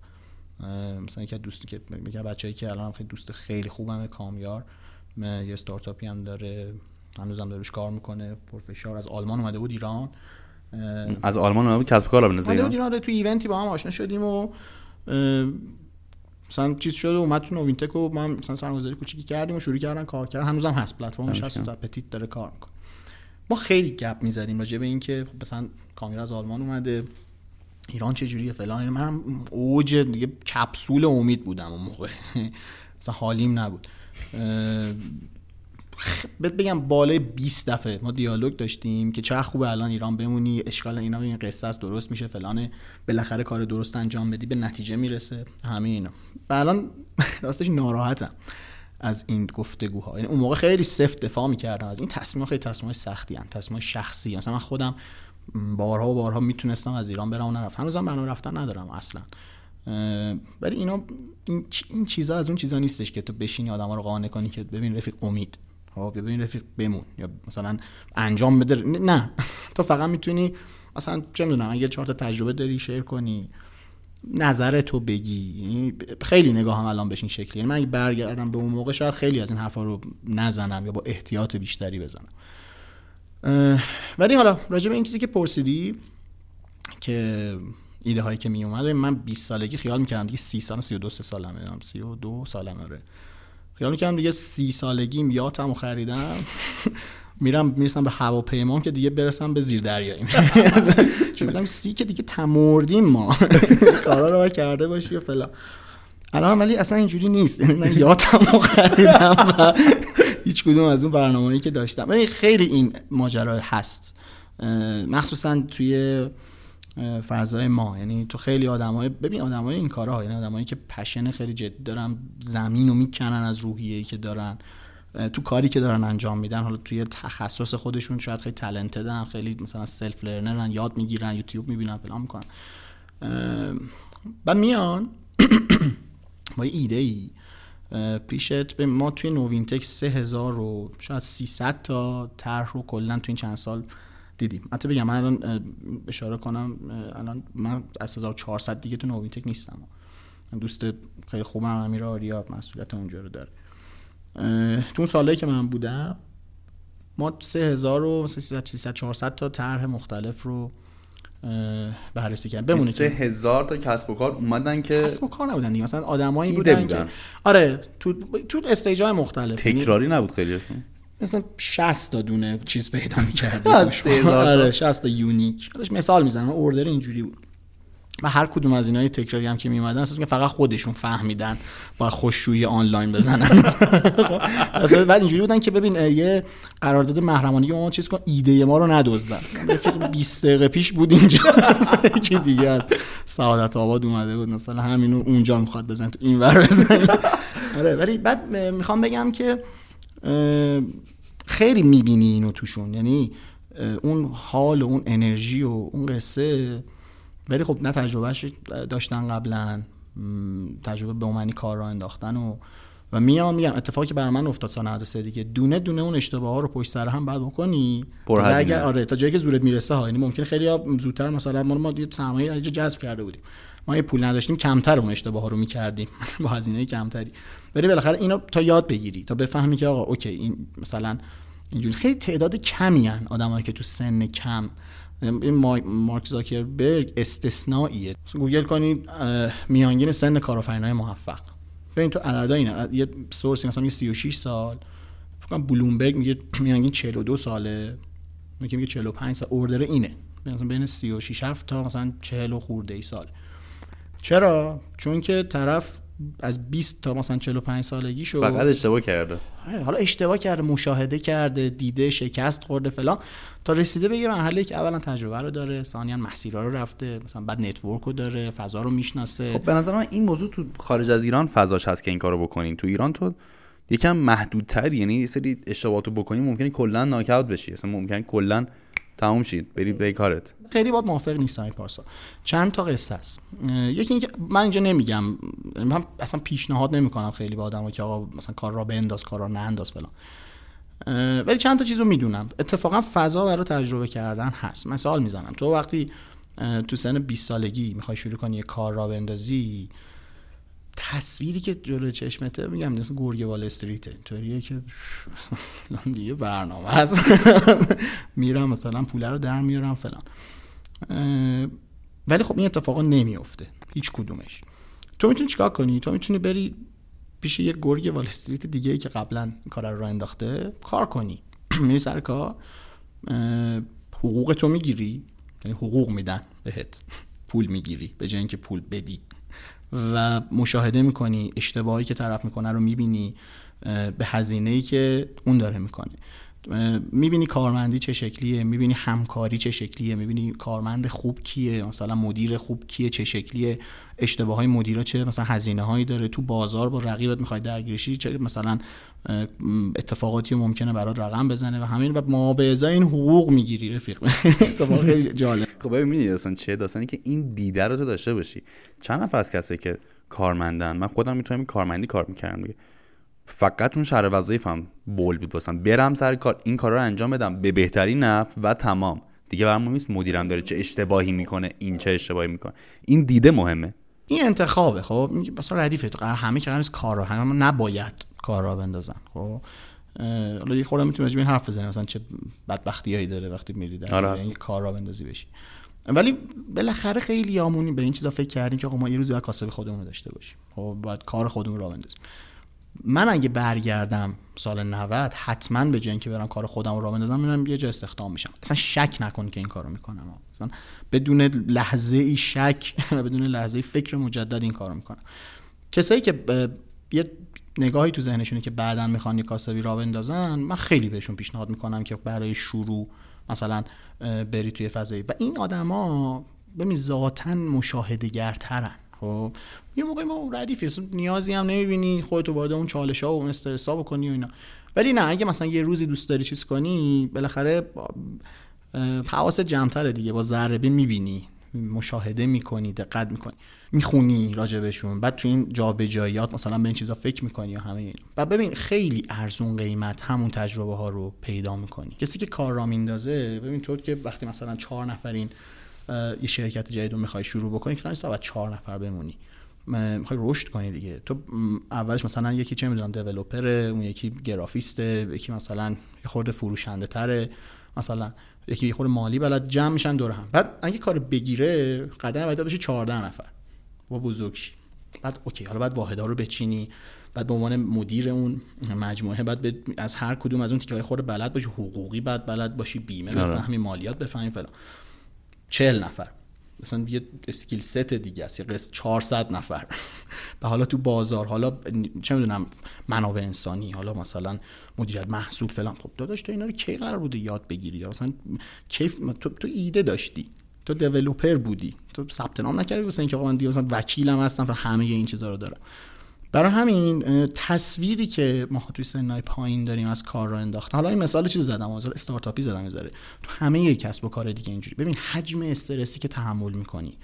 Speaker 2: مثلا یکی دوستی که میگه بچه‌ای که الان خیلی دوست خیلی خوبمه کامیار یه استارتاپی هم داره. هنوزم داره کار می‌کنه پروفسور از آلمان اومده بود ایران.
Speaker 1: از آلمان اومده بود کسب کار بنزه
Speaker 2: ایران؟ ایران تو ایونتی با هم آشنا شدیم و مثلا چیز شده اومد تو نوینتک و ما مثلا سرمایه‌گذاری کوچیکی کردیم و شروع کردن کار کردن. هنوزم هست پلتفرمش هست و پتیت داره کار می‌کنه. ما خیلی گپ می‌زدیم راجع به اینکه خب مثلا کامیرا از آلمان اومده. ایران چه جوریه فلان. من اوج دیگه کپسول امید بودم اون موقع. مثلا حالیم نبود. بهت بگم بالای 20 دفعه ما دیالوگ داشتیم که چه خوبه الان ایران بمونی اشکال اینا این قصه است درست میشه فلانه. بالاخره کار درست انجام بدی به نتیجه می‌رسه. همه اینا. و الان راستش ناراحتم از این گفتگوها. یعنی اون موقع خیلی سفت دفاع می‌کردم از این تصمیم خیلی تصمیم سختی هن. تصمیم شخصی. مثلا من خودم بارها و بارها می‌تونستم از ایران برم و نرفتم. هنوزم برنامه رفتن ندارم اصلا. ولی اینا این, این چیزا از اون چیزا نیستش که تو بشینی آدما رو قانع کنی که ببین رفیق امید. خب ببین رفیق بمون یا مثلا انجام بده. نه تو فقط می‌تونی مثلا چه می‌دونم اگه چهار تا تجربه داری شیر کنی نظر تو بگی. یعنی خیلی نگاه هم الان بشین شکلی یعنی من اگه برگردم به اون موقع شاید خیلی از این حرفا رو نزنم یا با احتیاط بیشتری بزنم. ولی حالا راجع به این چیزی که پرسیدی که ایده هایی که می اومد من 20 سالگی خیال می‌کردم دیگه 30 سال 32 سالمه 32 سالمه آره. خیال می‌کردم دیگه 30 سالگیم یاتمو خریدم. میرم می‌رسم به هواپیما که دیگه برسم به زیر دریایی چون میگم سی که دیگه تمردیم ما. کارا رو کرده باشی و فلان. الان ولی اصلا اینجوری نیست. یعنی من یادم خریدم و هیچ کدوم از اون برنامه‌ای که داشتم. خیلی این ماجرا هست. مخصوصا توی فضای ما یعنی تو خیلی آدمای ببین آدمای این کارها یعنی آدمایی که پشن خیلی جدی دارن زمین رو می‌کنن از روحیه‌ای که دارن تو کاری که دارن انجام میدن. حالا توی تخصص خودشون شاید خیلی talented ن خیلی مثلا self learner ن یاد می‌گیرن یوتیوب می‌بینن فلان می‌کنن. بعد میان با ایده ای پیشت به ما توی سه هزار رو شاید 300 تا طرح رو کلا توی این چند سال دیدیم. حتی بگم من الان اشاره کنم الان من از 1400 دیگه تو نوینتک نیستم. دوست خیلی خوبم امیر آریا مسئولیت اونجا رو داره. تو اون سالهایی که من بودم ما 3000 و 300 400 تا طرح مختلف رو بررسی کردن
Speaker 1: بمونه سه هزار تا کسب و کار اومدن که
Speaker 2: کسب و کار نبودن دیگه. مثلا آدمایی بودن, بودن, که آره تو تو stage های مختلف.
Speaker 1: یعنی تکراری نبود خیلیشون؟
Speaker 2: مثلا 60 تا دونه چیز پیدا می‌کردی آره 60 تا unique. مثال می‌زنم order اینجوری بود. و هر کدوم از اینای تکراری هم که میمدن اصلا فقط خودشون فهمیدن با خوششویی آنلاین بزنن. اصلا بعد اینجوری بودن که ببین یه قرارداد محرمانه ما چیز کن ایده ما رو ندزدن. رفیق 20 دقیقه پیش بود اینجا. چی دیگه از سعادت آباد اومده بود. مثلا همینو اونجا می‌خواد بزن تو این ور بزن آره ولی بعد می‌خوام بگم که خیلی می‌بینی اینو توشون. یعنی اون حال و اون انرژی و اون قصه. ولی خب نه تجربهش داشتن قبلا. تجربه به معنی کار را انداختن و و میام میگم اتفاقی که برای من افتاد سال 93 دیگه دونه دونه اون اشتباه ها رو پشت سر هم بعد بکنی. تا اگر آره تا جایی که زورت می‌رسه ها. یعنی ممکنه خیلی زودتر مثلا ما ما یه سرمایه جذب کرده بودیم. ما یه پول نداشتیم کمتر اون اشتباه ها رو می‌کردیم. با هزینه کمتری. ولی بالاخره اینو تا یاد بگیری تا بفهمی که آقا اوکی این مثلا اینجوری. خیلی تعداد کمی هن آدمایی که تو سن کم. این مارک زاکربرگ استثنائیه. گوگل کنید میانگین سن کارآفرینای موفق. ببین تو عددا اینه یه سورسی مثلا میگه 36 سال. فکر بلومبرگ میگه میانگین 42 ساله. میگه میگه 45 سال. اوردر اینه. مثلا بین 36 7 تا مثلا 40 خورده ای سال. چرا؟ چون که طرف از 20 تا مثلا 45 سالگی شو
Speaker 1: فقط اشتباه کرده.
Speaker 2: حالا اشتباه کرده مشاهده کرده دیده شکست خورده فلان. تا رسیده به یه مرحله که اولا تجربه رو داره ثانیا مسیرها رو رفته مثلا بعد network رو داره فضا رو می‌شناسه.
Speaker 1: خب به نظر من این موضوع تو خارج از ایران فضاش هست که این کارو بکنین. تو ایران تو یکم محدودتر یعنی یه سری اشتباهاتو بکنی ممکنه کلا knock بشی. اصلا ممکن کلا تموم شید. بری به کارت.
Speaker 2: خیلی باید موافق نیستم این پارسا چند تا قصه است. یکی اینکه من اینجا نمیگم. من اصلا پیشنهاد نمی‌کنم خیلی با آدمایی که آقا مثلا کار را بنداز کار را ننداز فلان. ولی چند تا چیزو می‌دونم. اتفاقا فضا برای تجربه کردن هست. من سوال می‌زنم. تو وقتی تو سن 20 سالگی می‌خوای شروع کنی یه کار را بندازی تصویری که جلو چشمته میگم مثل گرگ وال استریت اینطوریه که دیگه برنامه هست میرم مثلا پوله رو در میارم فلان. ولی خب این اتفاقا نمیفته هیچ کدومش. تو می‌تونی چیکار کنی؟ تو می‌تونی بری پیش یه گرگ وال استریت دیگه ای که قبلا کار رو انداخته کار کنی. میری سر کار حقوق تو می‌گیری. یعنی حقوق میدن بهت. پول می‌گیری. به جای اینکه پول بدی. و مشاهده می‌کنی اشتباهی که طرف می‌کنه رو می‌بینی به هزینه ای که اون داره می‌کنه. می‌بینی کارمندی چه شکلیه؟ می‌بینی همکاری چه شکلیه؟ می‌بینی کارمند خوب کیه؟ مثلا مدیر خوب کیه؟ چه شکلیه؟ اشتباه های مدیرا چه؟ مثلا هزینه هایی داره؟ تو بازار با رقیبت می‌خوای درگیرشی؟ چه مثلا اتفاقاتی ممکنه برات رقم بزنه و همین و ما به ازای این حقوق می‌گیری رفیق. اتفاق خیلی جالب.
Speaker 1: خب ببین اصلا چه داستانی که این دیده رو تو داشته باشی. چند نفر از کسایی که کارمندن؟ من خودم می‌تونم کارمندی کار می‌کردم دیگه. فقط اون شهر وظیفم بول بود واسم. برم سر کار این کارا رو انجام بدم. به بهترین نفع و تمام. دیگه برام نیست مدیرم داره چه اشتباهی می‌کنه این چه اشتباهی می‌کنه. این دیده مهمه.
Speaker 2: این انتخابه خب؟ مثلا ردیفه تو همه که قرار کارا همه نباید کارا بندازن خب؟ حالا یه خورده می‌تونیم این حرف بزنیم مثلا چه بدبختیایی داره وقتی میری در آره. یعنی کار را بندازی بشی. ولی بالاخره خیلی آمونی به این چیزا فکر کردیم که ما یه روزی باید کاسب خودمون داشته باشیم. خب باید کار خودمون را بندازیم. من اگه برگردم سال 90 حتما به جای اینکه برم کار خودم رو راه بندازم میرم یه جا استخدام میشم. اصلا شک نکن که این کارو می‌کنم. مثلا بدون لحظه ای شک و بدون لحظه ای فکر مجدد این کارو می‌کنم. کسایی که یه نگاهی تو ذهنشونه که بعدا می‌خوان یه کاسبی راه بندازن من خیلی بهشون پیشنهاد می‌کنم که برای شروع مثلا بری توی فضایی. و این آدما ببین ذاتا مشاهده گرترن خب یه موقع ما ردیفی نیازی هم نمی‌بینی خودتو وارد اون چالش ها و اون استرس ها بکنی و اینا. ولی نه اگه مثلا یه روزی دوست داری چیز کنی بالاخره حواست جمعتره دیگه. با ذره می‌بینی مشاهده می‌کنی دقت می‌کنی می‌خونی راجبشون بعد تو این جابجاییات مثلا به این چیزا فکر می‌کنی و همه اینا. بعد ببین خیلی ارزون قیمت همون تجربه ها رو پیدا می‌کنی. کسی که کار را میندازه ببین طور که وقتی مثلا چهار نفرین یه شرکت جدید رو می‌خوای شروع بکنی که بعد چهار نفر بمونی. می‌خوای رشد کنی دیگه. تو اولش مثلا یکی چه می‌دونم دیولپره اون یکی گرافیسته یکی مثلا یه خورده فروشنده تره. مثلا یکی یه خورده مالی بلد جمع میشن دور هم. بعد اگه کار بگیره قدم بعد بشه 14 نفر. باز بزرگ شی. بعد OK حالا بعد واحدها رو بچینی. بعد به عنوان مدیر اون مجموعه بعد از هر کدوم از اون تیکه خورده بلد باشی. حقوقی بعد بلد باشی. بیمه آره. بفهمی مالیات بفهمی فلان. چهل نفر. مثلا یه skill set دیگه است یه قسم 400 نفر. و حالا تو بازار حالا چه می‌دونم منابع انسانی حالا مثلا مدیریت محصول فلان. خب داداش تو اینا رو کی قرار بوده یاد بگیری؟ یا مثلا کیف تو, تو ایده داشتی. تو دیولپر بودی. تو ثبت نام نکردی واسه اینکه من دیگه مثلا وکیلم هستم همه این چیزا رو دارم. برای همین تصویری که ما توی سنای پایین داریم از کار را انداخت حالا این مثال چیز زدم مثال استارتاپی زدم می‌ذاره تو همه یک کسب و کار دیگه اینجوری. ببین حجم استرسی که تحمل می‌کنی.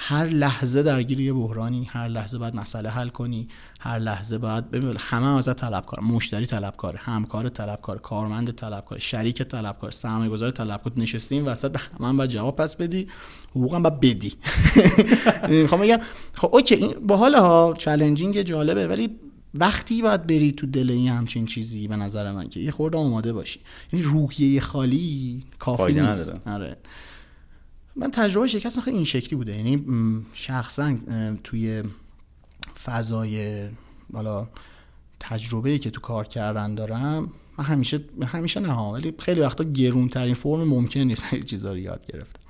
Speaker 2: هر لحظه درگیر یه بحرانی هر لحظه باید مسئله حل کنی هر لحظه باید ببین همه ازت طلبکار مشتری طلبکار همکار طلبکار کارمند طلبکار شریک طلبکار سرمایه گذار طلبکار نشستی این وسط به همه باید جواب پس بدی حقوقم باید بدی. می‌خوام بگم خب اوکی این باحال ها چالنجینگ جالبه ولی وقتی باید بری تو دل این همچین چیزی به نظر من که یه خورده آماده باشی. یعنی روحیه خالی کافی نیست. آره. من تجربه شکست خیلی این شکلی بوده. یعنی شخصا توی فضای حالا تجربه که تو کار کردن دارم من همیشه همیشه نه ولی خیلی وقتا گرون ترین فرم ممکن نیست چیزا رو یاد گرفتم.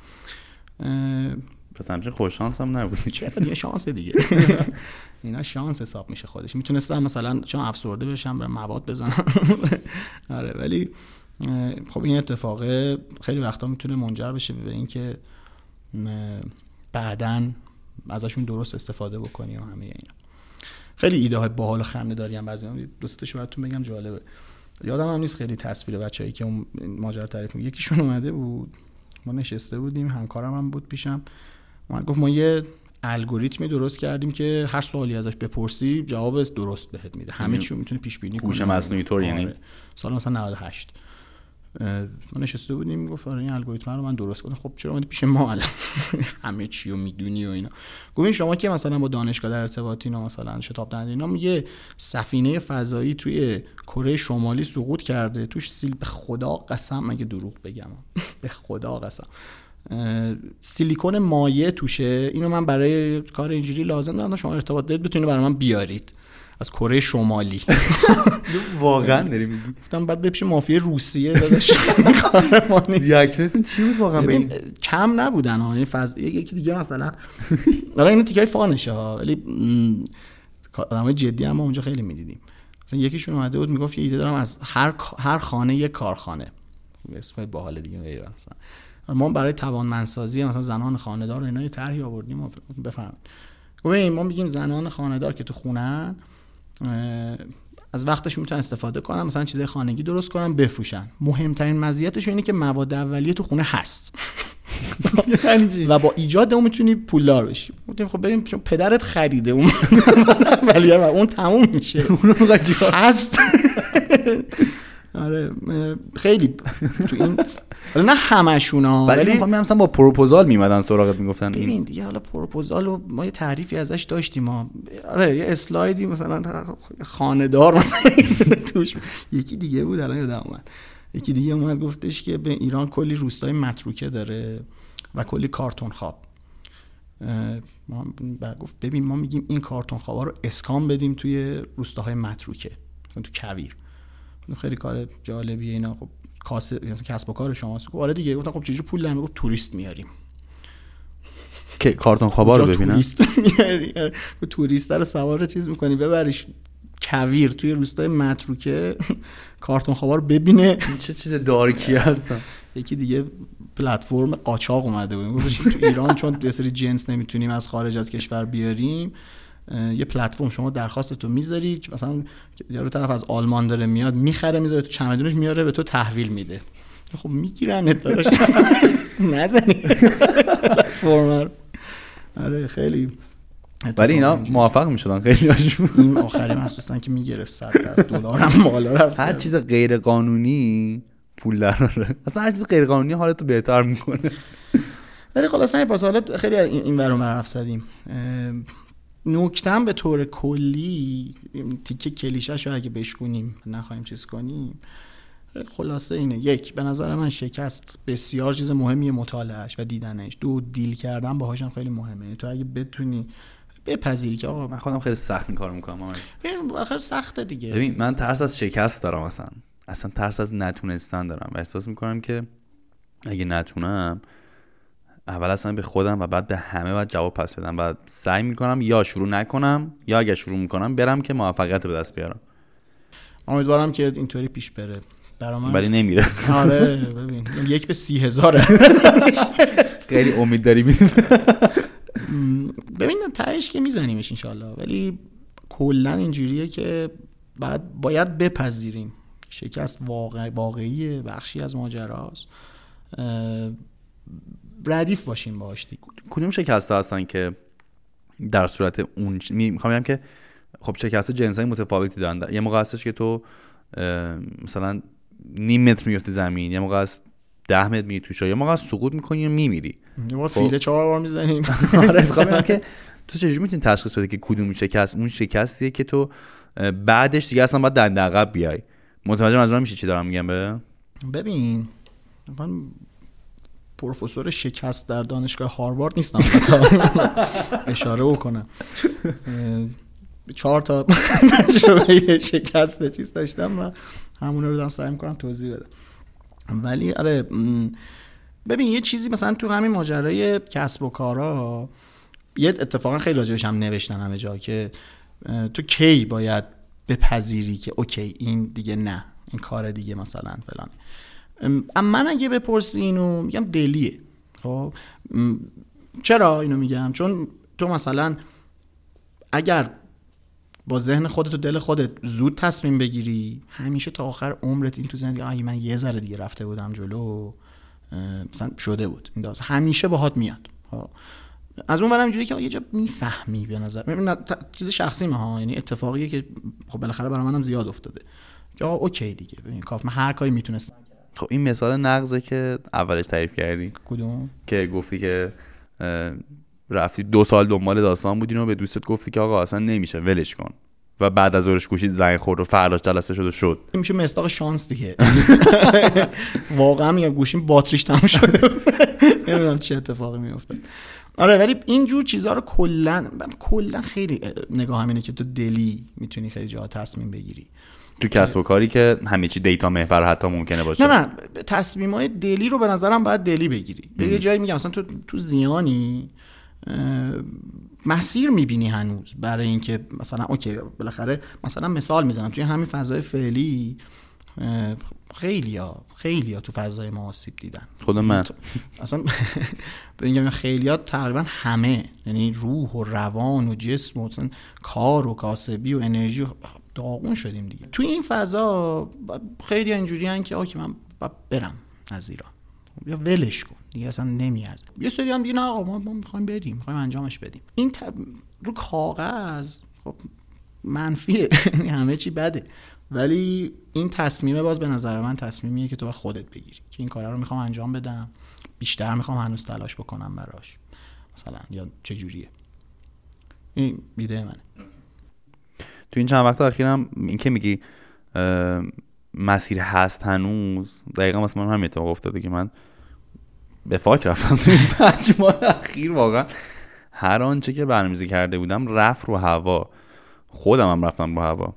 Speaker 1: پس همچنین خوش شانس هم نبودی
Speaker 2: چرا؟ دیگه شانس دیگه. اینا شانس حساب میشه خودش. می‌تونستم مثلا چون افسرده بشم به مواد بزنم. آره ولی خب این اتفاق خیلی وقتا می‌تونه منجر بشه به اینکه بعدا ازشون درست استفاده بکنی و همه اینا. خیلی ایده های باحال و خنده داری هم بعضی دوستش براتون بگم جالبه. یادم هم نیست خیلی تصویر بچه‌ای که اون ماجرا تعریف یکیشون اومده بود. ما نشسته بودیم همکارم هم بود پیشم. من گفت ما یه الگوریتمی درست کردیم که هر سوالی ازش بپرسی جواب درست بهت میده. همه یعنی چی می‌تونه پیش بینی
Speaker 1: کنه مصنوعی طور یعنی؟ آره.
Speaker 2: سال مثلا 98 ما نشسته بودیم می‌گفت آره این الگوریتم رو من درست کردم خب چرا اومدی پیش ما الان؟ همه چی رو می‌دونی و اینا. گفتین شما که مثلا با دانشگاه در ارتباطی اینا مثلا شتاب دهنده اینا میگه سفینه فضایی توی کره شمالی سقوط کرده. توش سیل به خدا قسم مگه دروغ بگم؟ به خدا قسم. سیلیکون مایع توشه. اینو من برای کار اینجوری لازم دارم شما ارتباط دارید بتونید برای من بیارید. از کره شمالی.
Speaker 1: واقعا داری میگی.
Speaker 2: گفتم بعد بپیش مافیا روسیه داداش.
Speaker 1: ریاکتورتون چی بود واقعا؟
Speaker 2: ببین کم نبودن ها یعنی فاز یکی دیگه مثلا. حالا این تیکای فانشه ها ولی آدمای جدی هم اونجا خیلی می‌دیدیم. مثلا یکیشون اومده بود می‌گفت یه ایده دارم از هر هر خانه یک کارخانه. اسم باحال دیگه غیر مثلا ما برای توانمندسازی مثلا زنان خانه‌دار اینا یه طرحی آوردیم و بفهم ما میگیم زنان خانه‌دار که تو خونن از وقتش می‌تونن استفاده کنن مثلا چیزای خانگی درست کنن بفروشن. مهمترین مزیتش اینه که مواد اولیه تو خونه هست. یعنی و با ایجاد اون می‌تونی پولدار بشی. گفتیم خب بریم چون پدرت خریده اون اولیه و اون تموم میشه. هست. آره خیلی تو این حالا نه همشون ها
Speaker 1: ولی مثلا با پروپوزال میمدن سراغت می‌گفتن
Speaker 2: ببین دیگه حالا پروپوزال و ما یه تعریفی ازش داشتیم ما آره یه اسلایدی مثلا خاندار مثلا توش یکی دیگه بود الان یادم اومد. یکی دیگه اومد گفتش که به ایران کلی روستای متروکه داره و کلی کارتون خواب. ما گفت ببین ما میگیم این کارتون خوابا رو اسکان بدیم توی روستاهای متروکه مثلا تو کویر. خیلی کار جالبیه اینا. خب کاسه یعنی کسب و کار شماست خب آره دیگه. گفتم خب چجوری پول داریم گفت توریست میاریم.
Speaker 1: که کارتون خوابا رو ببینن؟
Speaker 2: توریست میاری؟ توریست رو سوار چیز می‌کنی. ببریش کویر توی روستای متروکه. کارتون خوابا رو ببینه.
Speaker 1: چه چیز دارکی هستن؟
Speaker 2: یکی دیگه پلتفرم قاچاق اومده بود. تو ایران چون یه سری جنس نمی‌تونیم از خارج از کشور بیاریم یه پلتفرم شما درخواست تو می‌ذاری که مثلا یارو طرف از آلمان داره میاد می‌خره می‌ذاره تو چمدونش میاره به تو تحویل میده. خب می‌گیرن داداش. نزنی. پلتفرم آره خیلی
Speaker 1: ولی اینا موافق می‌شدن خیلی هاشون.
Speaker 2: این آخری مخصوصا که می‌گرفت 100 دلار هم بالا رفت.
Speaker 1: هر چیز غیر قانونی پول دراره اصلا هر چیز غیر قانونی حالتو بهتر می‌کنه.
Speaker 2: ولی خلاصا این حالت خیلی این ورون حرف زدیم نکتم به طور کلی تیکه کلیشش رو اگه بشکنیم نخواهیم چیز کنیم خلاصه اینه. یک به نظر من شکست بسیار چیز مهمی مطالعهش و دیدنش. دو دیل کردن باهاش هم خیلی مهمه. تو اگه بتونی بپذیری که آقا
Speaker 1: من خودم خیلی سخت کار می‌کنم.
Speaker 2: ببین خیلی سخته دیگه.
Speaker 1: ببین من ترس از شکست دارم اصلا. اصلا ترس از نتونستن دارم. و احساس می‌کنم که اگه نتونم اول اصلا به خودم و بعد به همه باید جواب پس بدم و سعی می‌کنم یا شروع نکنم یا اگر شروع می‌کنم برم که موفقیت به دست بیارم.
Speaker 2: امیدوارم که اینطوری پیش بره. برام
Speaker 1: ولی نمیره.
Speaker 2: آره ببین یک به سی هزاره.
Speaker 1: خیلی امید داری
Speaker 2: ببین تهش که میزنیمش انشالله ولی کلا اینجوریه که بعد باید بپذیریم. شکست واقع واقعیه بخشی از ماجراست. ردیف باشیم باهاش
Speaker 1: کدوم شکسته هستن که در صورت اون می‌خوام بگم که خب شکست جنس های متفاوتی دارن. یه موقع هستش که تو مثلا نیم متر میفتی زمین یه موقع هست ده متر میری توش یه موقع سقوط می‌کنی و میمیری.
Speaker 2: یه موقع فیله چهار بار می‌زنیم.
Speaker 1: آره می‌خوام که تو چجوری می‌تونی تشخیص بده که کدوم شکست اون شکستیه که تو بعدش دیگه اصلا باید دنده عقب بیای؟ متوجه منظورم میشه چی دارم میگم به؟
Speaker 2: ببین من پروفسور شکست در دانشگاه هاروارد نیستم اشاره بکنم چهار تا تجربه شکست چیز داشتم و همون رو دارم سعی می‌کنم توضیح بدم. ولی آره ببین یه چیزی مثلا تو همین ماجرای کسب و کارا یه اتفاقا خیلی راجبش هم نوشتن همه جا که تو کی باید بپذیری که اوکی این دیگه نه این کار دیگه مثلا فلان. من اگه بپرسی اینو میگم دلیه. خب؟ چرا اینو میگم؟ چون تو مثلا اگر با ذهن خودت و دل خودت زود تصمیم بگیری همیشه تا آخر عمرت این تو زندگی آی من یه ذره دیگه رفته بودم جلو مثلا شده بود. همیشه باهات میاد. خب. از اون اینجوری که یه جا می‌فهمی به نظر چیز شخصی ها. یعنی اتفاقیه که خب بالاخره برای منم زیاد افتاده. که اوکی دیگه. ببین کاف من هر کاری می‌تونستم
Speaker 1: خب این مثال نقضه که اولش تعریف کردی.
Speaker 2: کدوم؟
Speaker 1: که گفتی که رفتی دو سال دنبال داستان بودین و به دوستت گفتی که آقا اصلا نمیشه ولش کن. و بعد از اورش گوشید زنگ خورد و فرداش جلسه شد و شد.
Speaker 2: این میشه مستاق شانس دیگه. واقعا میگم گوشیم باتریش تموم شده نمی‌دونم چه اتفاقی میفته آره ولی این جور چیزها رو کلا کلا خیلی نگاه اینه که تو دلی می‌تونی خیلی جا تصمیم بگیری.
Speaker 1: تو کسب و کاری که همه چی دیتا محور حتی ممکنه باشه.
Speaker 2: نه نه تصمیم های دلی رو به نظرم باید دلی بگیری. به یه جایی میگم مثلا تو تو زیانی مسیر می‌بینی هنوز برای اینکه مثلا اوکی بالاخره مثلا مثال می‌زنم توی همین فضای فعلی خیلی ها خیلی ها تو فضای ما آسیب دیدن.
Speaker 1: خود من.
Speaker 2: اصلا بگم خیلی ها تقریبا همه یعنی روح و روان و جسم و کار و کاسبی و انرژی و داغون شدیم دیگه. تو این فضا خیلی اینجوری که آکی من برم از ایران. یا ولش کن. دیگه اصلا نمیاد یه سری هم دیگه نه ما, می‌خوایم بریم می‌خوایم انجامش بدیم. این رو کاغذ خب منفیه یعنی همه چی بده. ولی این تصمیمه باز به نظر من تصمیمیه که تو با خودت بگیری. که این کارا رو می‌خوام انجام بدم. بیشتر می‌خوام هنوز تلاش بکنم براش. مثلا یا چه جوریه این بیده منه.
Speaker 1: تو این چند وقت اخیرم این که میگی مسیر هست هنوز دقیقا مثلا من هم اتفاق افتاده که من به فاک رفتم تو این پنج ماه اخیر واقعا. هر آنچه که برنامه‌ریزی کرده بودم رفت رو هوا. خودم هم رفتم رو هوا.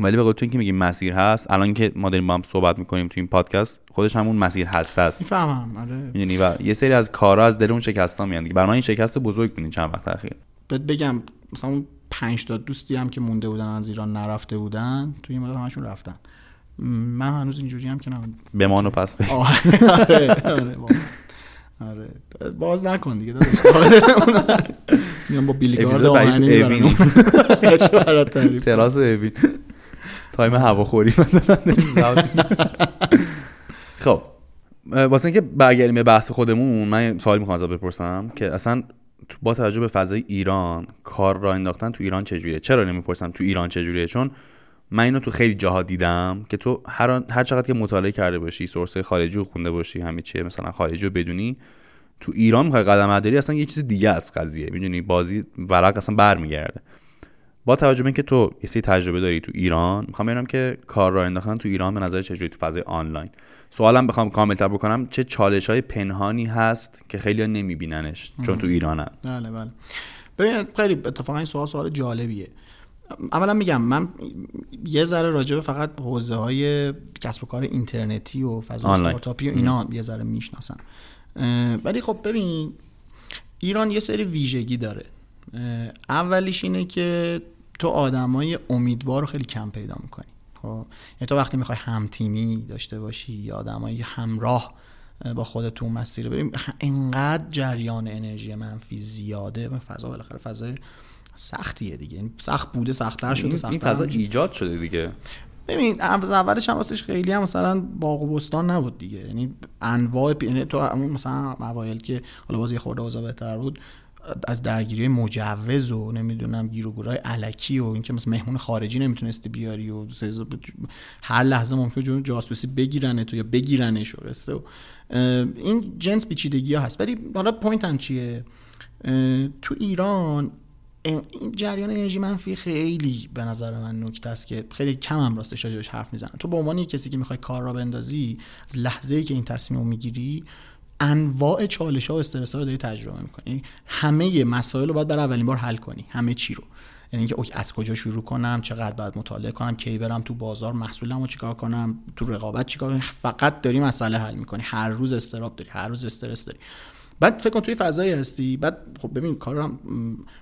Speaker 1: ولی به تو اینکه میگیم مسیر هست الان که ما داریم با هم صحبت می‌کنیم تو این پادکست خودش همون مسیر هست است
Speaker 2: می‌فهمم آره.
Speaker 1: یعنی و یه سری از کارا از دل اون شکستا میان برای من این شکست بزرگ بودین چند وقت اخیر.
Speaker 2: بهت بگم مثلا اون 5 تا دوستی هم که مونده بودن از ایران نرفته بودن توی این همشون رفتن. من هنوز اینجوری هم که نه.
Speaker 1: بمانو پس بگی
Speaker 2: آره آره, آره, آره. باز نکن دیگه میام با بیلیگارد آهنی
Speaker 1: تراس اوین. time هواخوری مثلا خب. واسه اینکه برگردیم به بحث خودمون من سوالی می‌خوام ازت بپرسم که اصلا با توجه به فضای ایران کار راه انداختن تو ایران چجوریه؟ چرا نمی‌پرسم تو ایران چجوریه؟ چون من اینو تو خیلی جاها دیدم که تو هر, هر چقدر که مطالعه کرده باشی source خارجی رو خونده باشی همه چیه مثلا خارجی رو بدونی تو ایران می‌خوای قدم اداری اصلا یه چیز دیگه است قضیه می‌دونی؟ بازی ورق اصلا برمیگرده. با توجه به اینکه تو یه سری تجربه داری تو ایران می‌خوام ببینم که کار را انداختن تو ایران به نظر چجوری تو فضای آنلاین؟ سوالم بخوام کاملتر بکنم. چه چالش های پنهانی هست که خیلی ها نمیبیننش؟ چون تو ایرانن.
Speaker 2: بله بله. ببین خیلی اتفاقا این سوال سوال جالبیه. اولا میگم من یه ذره راجع فقط حوزه های کسب و کار اینترنتی و فضای استارتاپی و اینا یه ذره می‌شناسم. ولی خب ببین ایران یه سری ویژگی داره. اولیش اینه که تو آدمای امیدوار رو خیلی کم پیدا می‌کنی. خب یعنی تو وقتی می‌خوای هم تیمی داشته باشی یا آدمای همراه با خودتون مسیر بریم انقدر جریان انرژی منفی زیاده. فضا بالاخره فضای سختیه دیگه. یعنی سخت بوده سختتر شده
Speaker 1: این فضا ایجاد شده دیگه.
Speaker 2: ببین از اولش هم واسش خیلی هم مثلا باغ و بستان نبود دیگه. یعنی انواع یعنی تو مثلا اوایل که حالا باز یه خورده اوضاع بهتر بود از درگیری مجوز و نمی‌دونم گیر و الکی و اینکه مثلا مهمون خارجی نمی‌تونستی بیاری و هر لحظه ممکن جاسوسی بگیرن تو یا بگیرنش و این جنس پیچیدگی ها هست. ولی حالا point م چیه؟ تو ایران این جریان انرژی منفی خیلی به نظر من نکته است که خیلی کم هم راستش حرف می‌زنن. تو به عنوان کسی که می‌خوای کار راه بندازی از لحظه ای که این تصمیم رو می‌گیری انواع چالش ها و استرس ها رو داری تجربه می‌کنی؟ یعنی همه مسائل رو باید برای اولین بار حل کنی. همه چی رو. یعنی اینکه از کجا شروع کنم؟ چقدر باید مطالعه کنم؟ کی برم تو بازار؟ محصولمو چیکار کنم؟ تو رقابت چیکار کنم؟ فقط داری مسئله حل می‌کنی. هر روز استراب داری هر روز استرس داری. بعد فکر کن توی فضایی هستی. بعد خب ببین کارم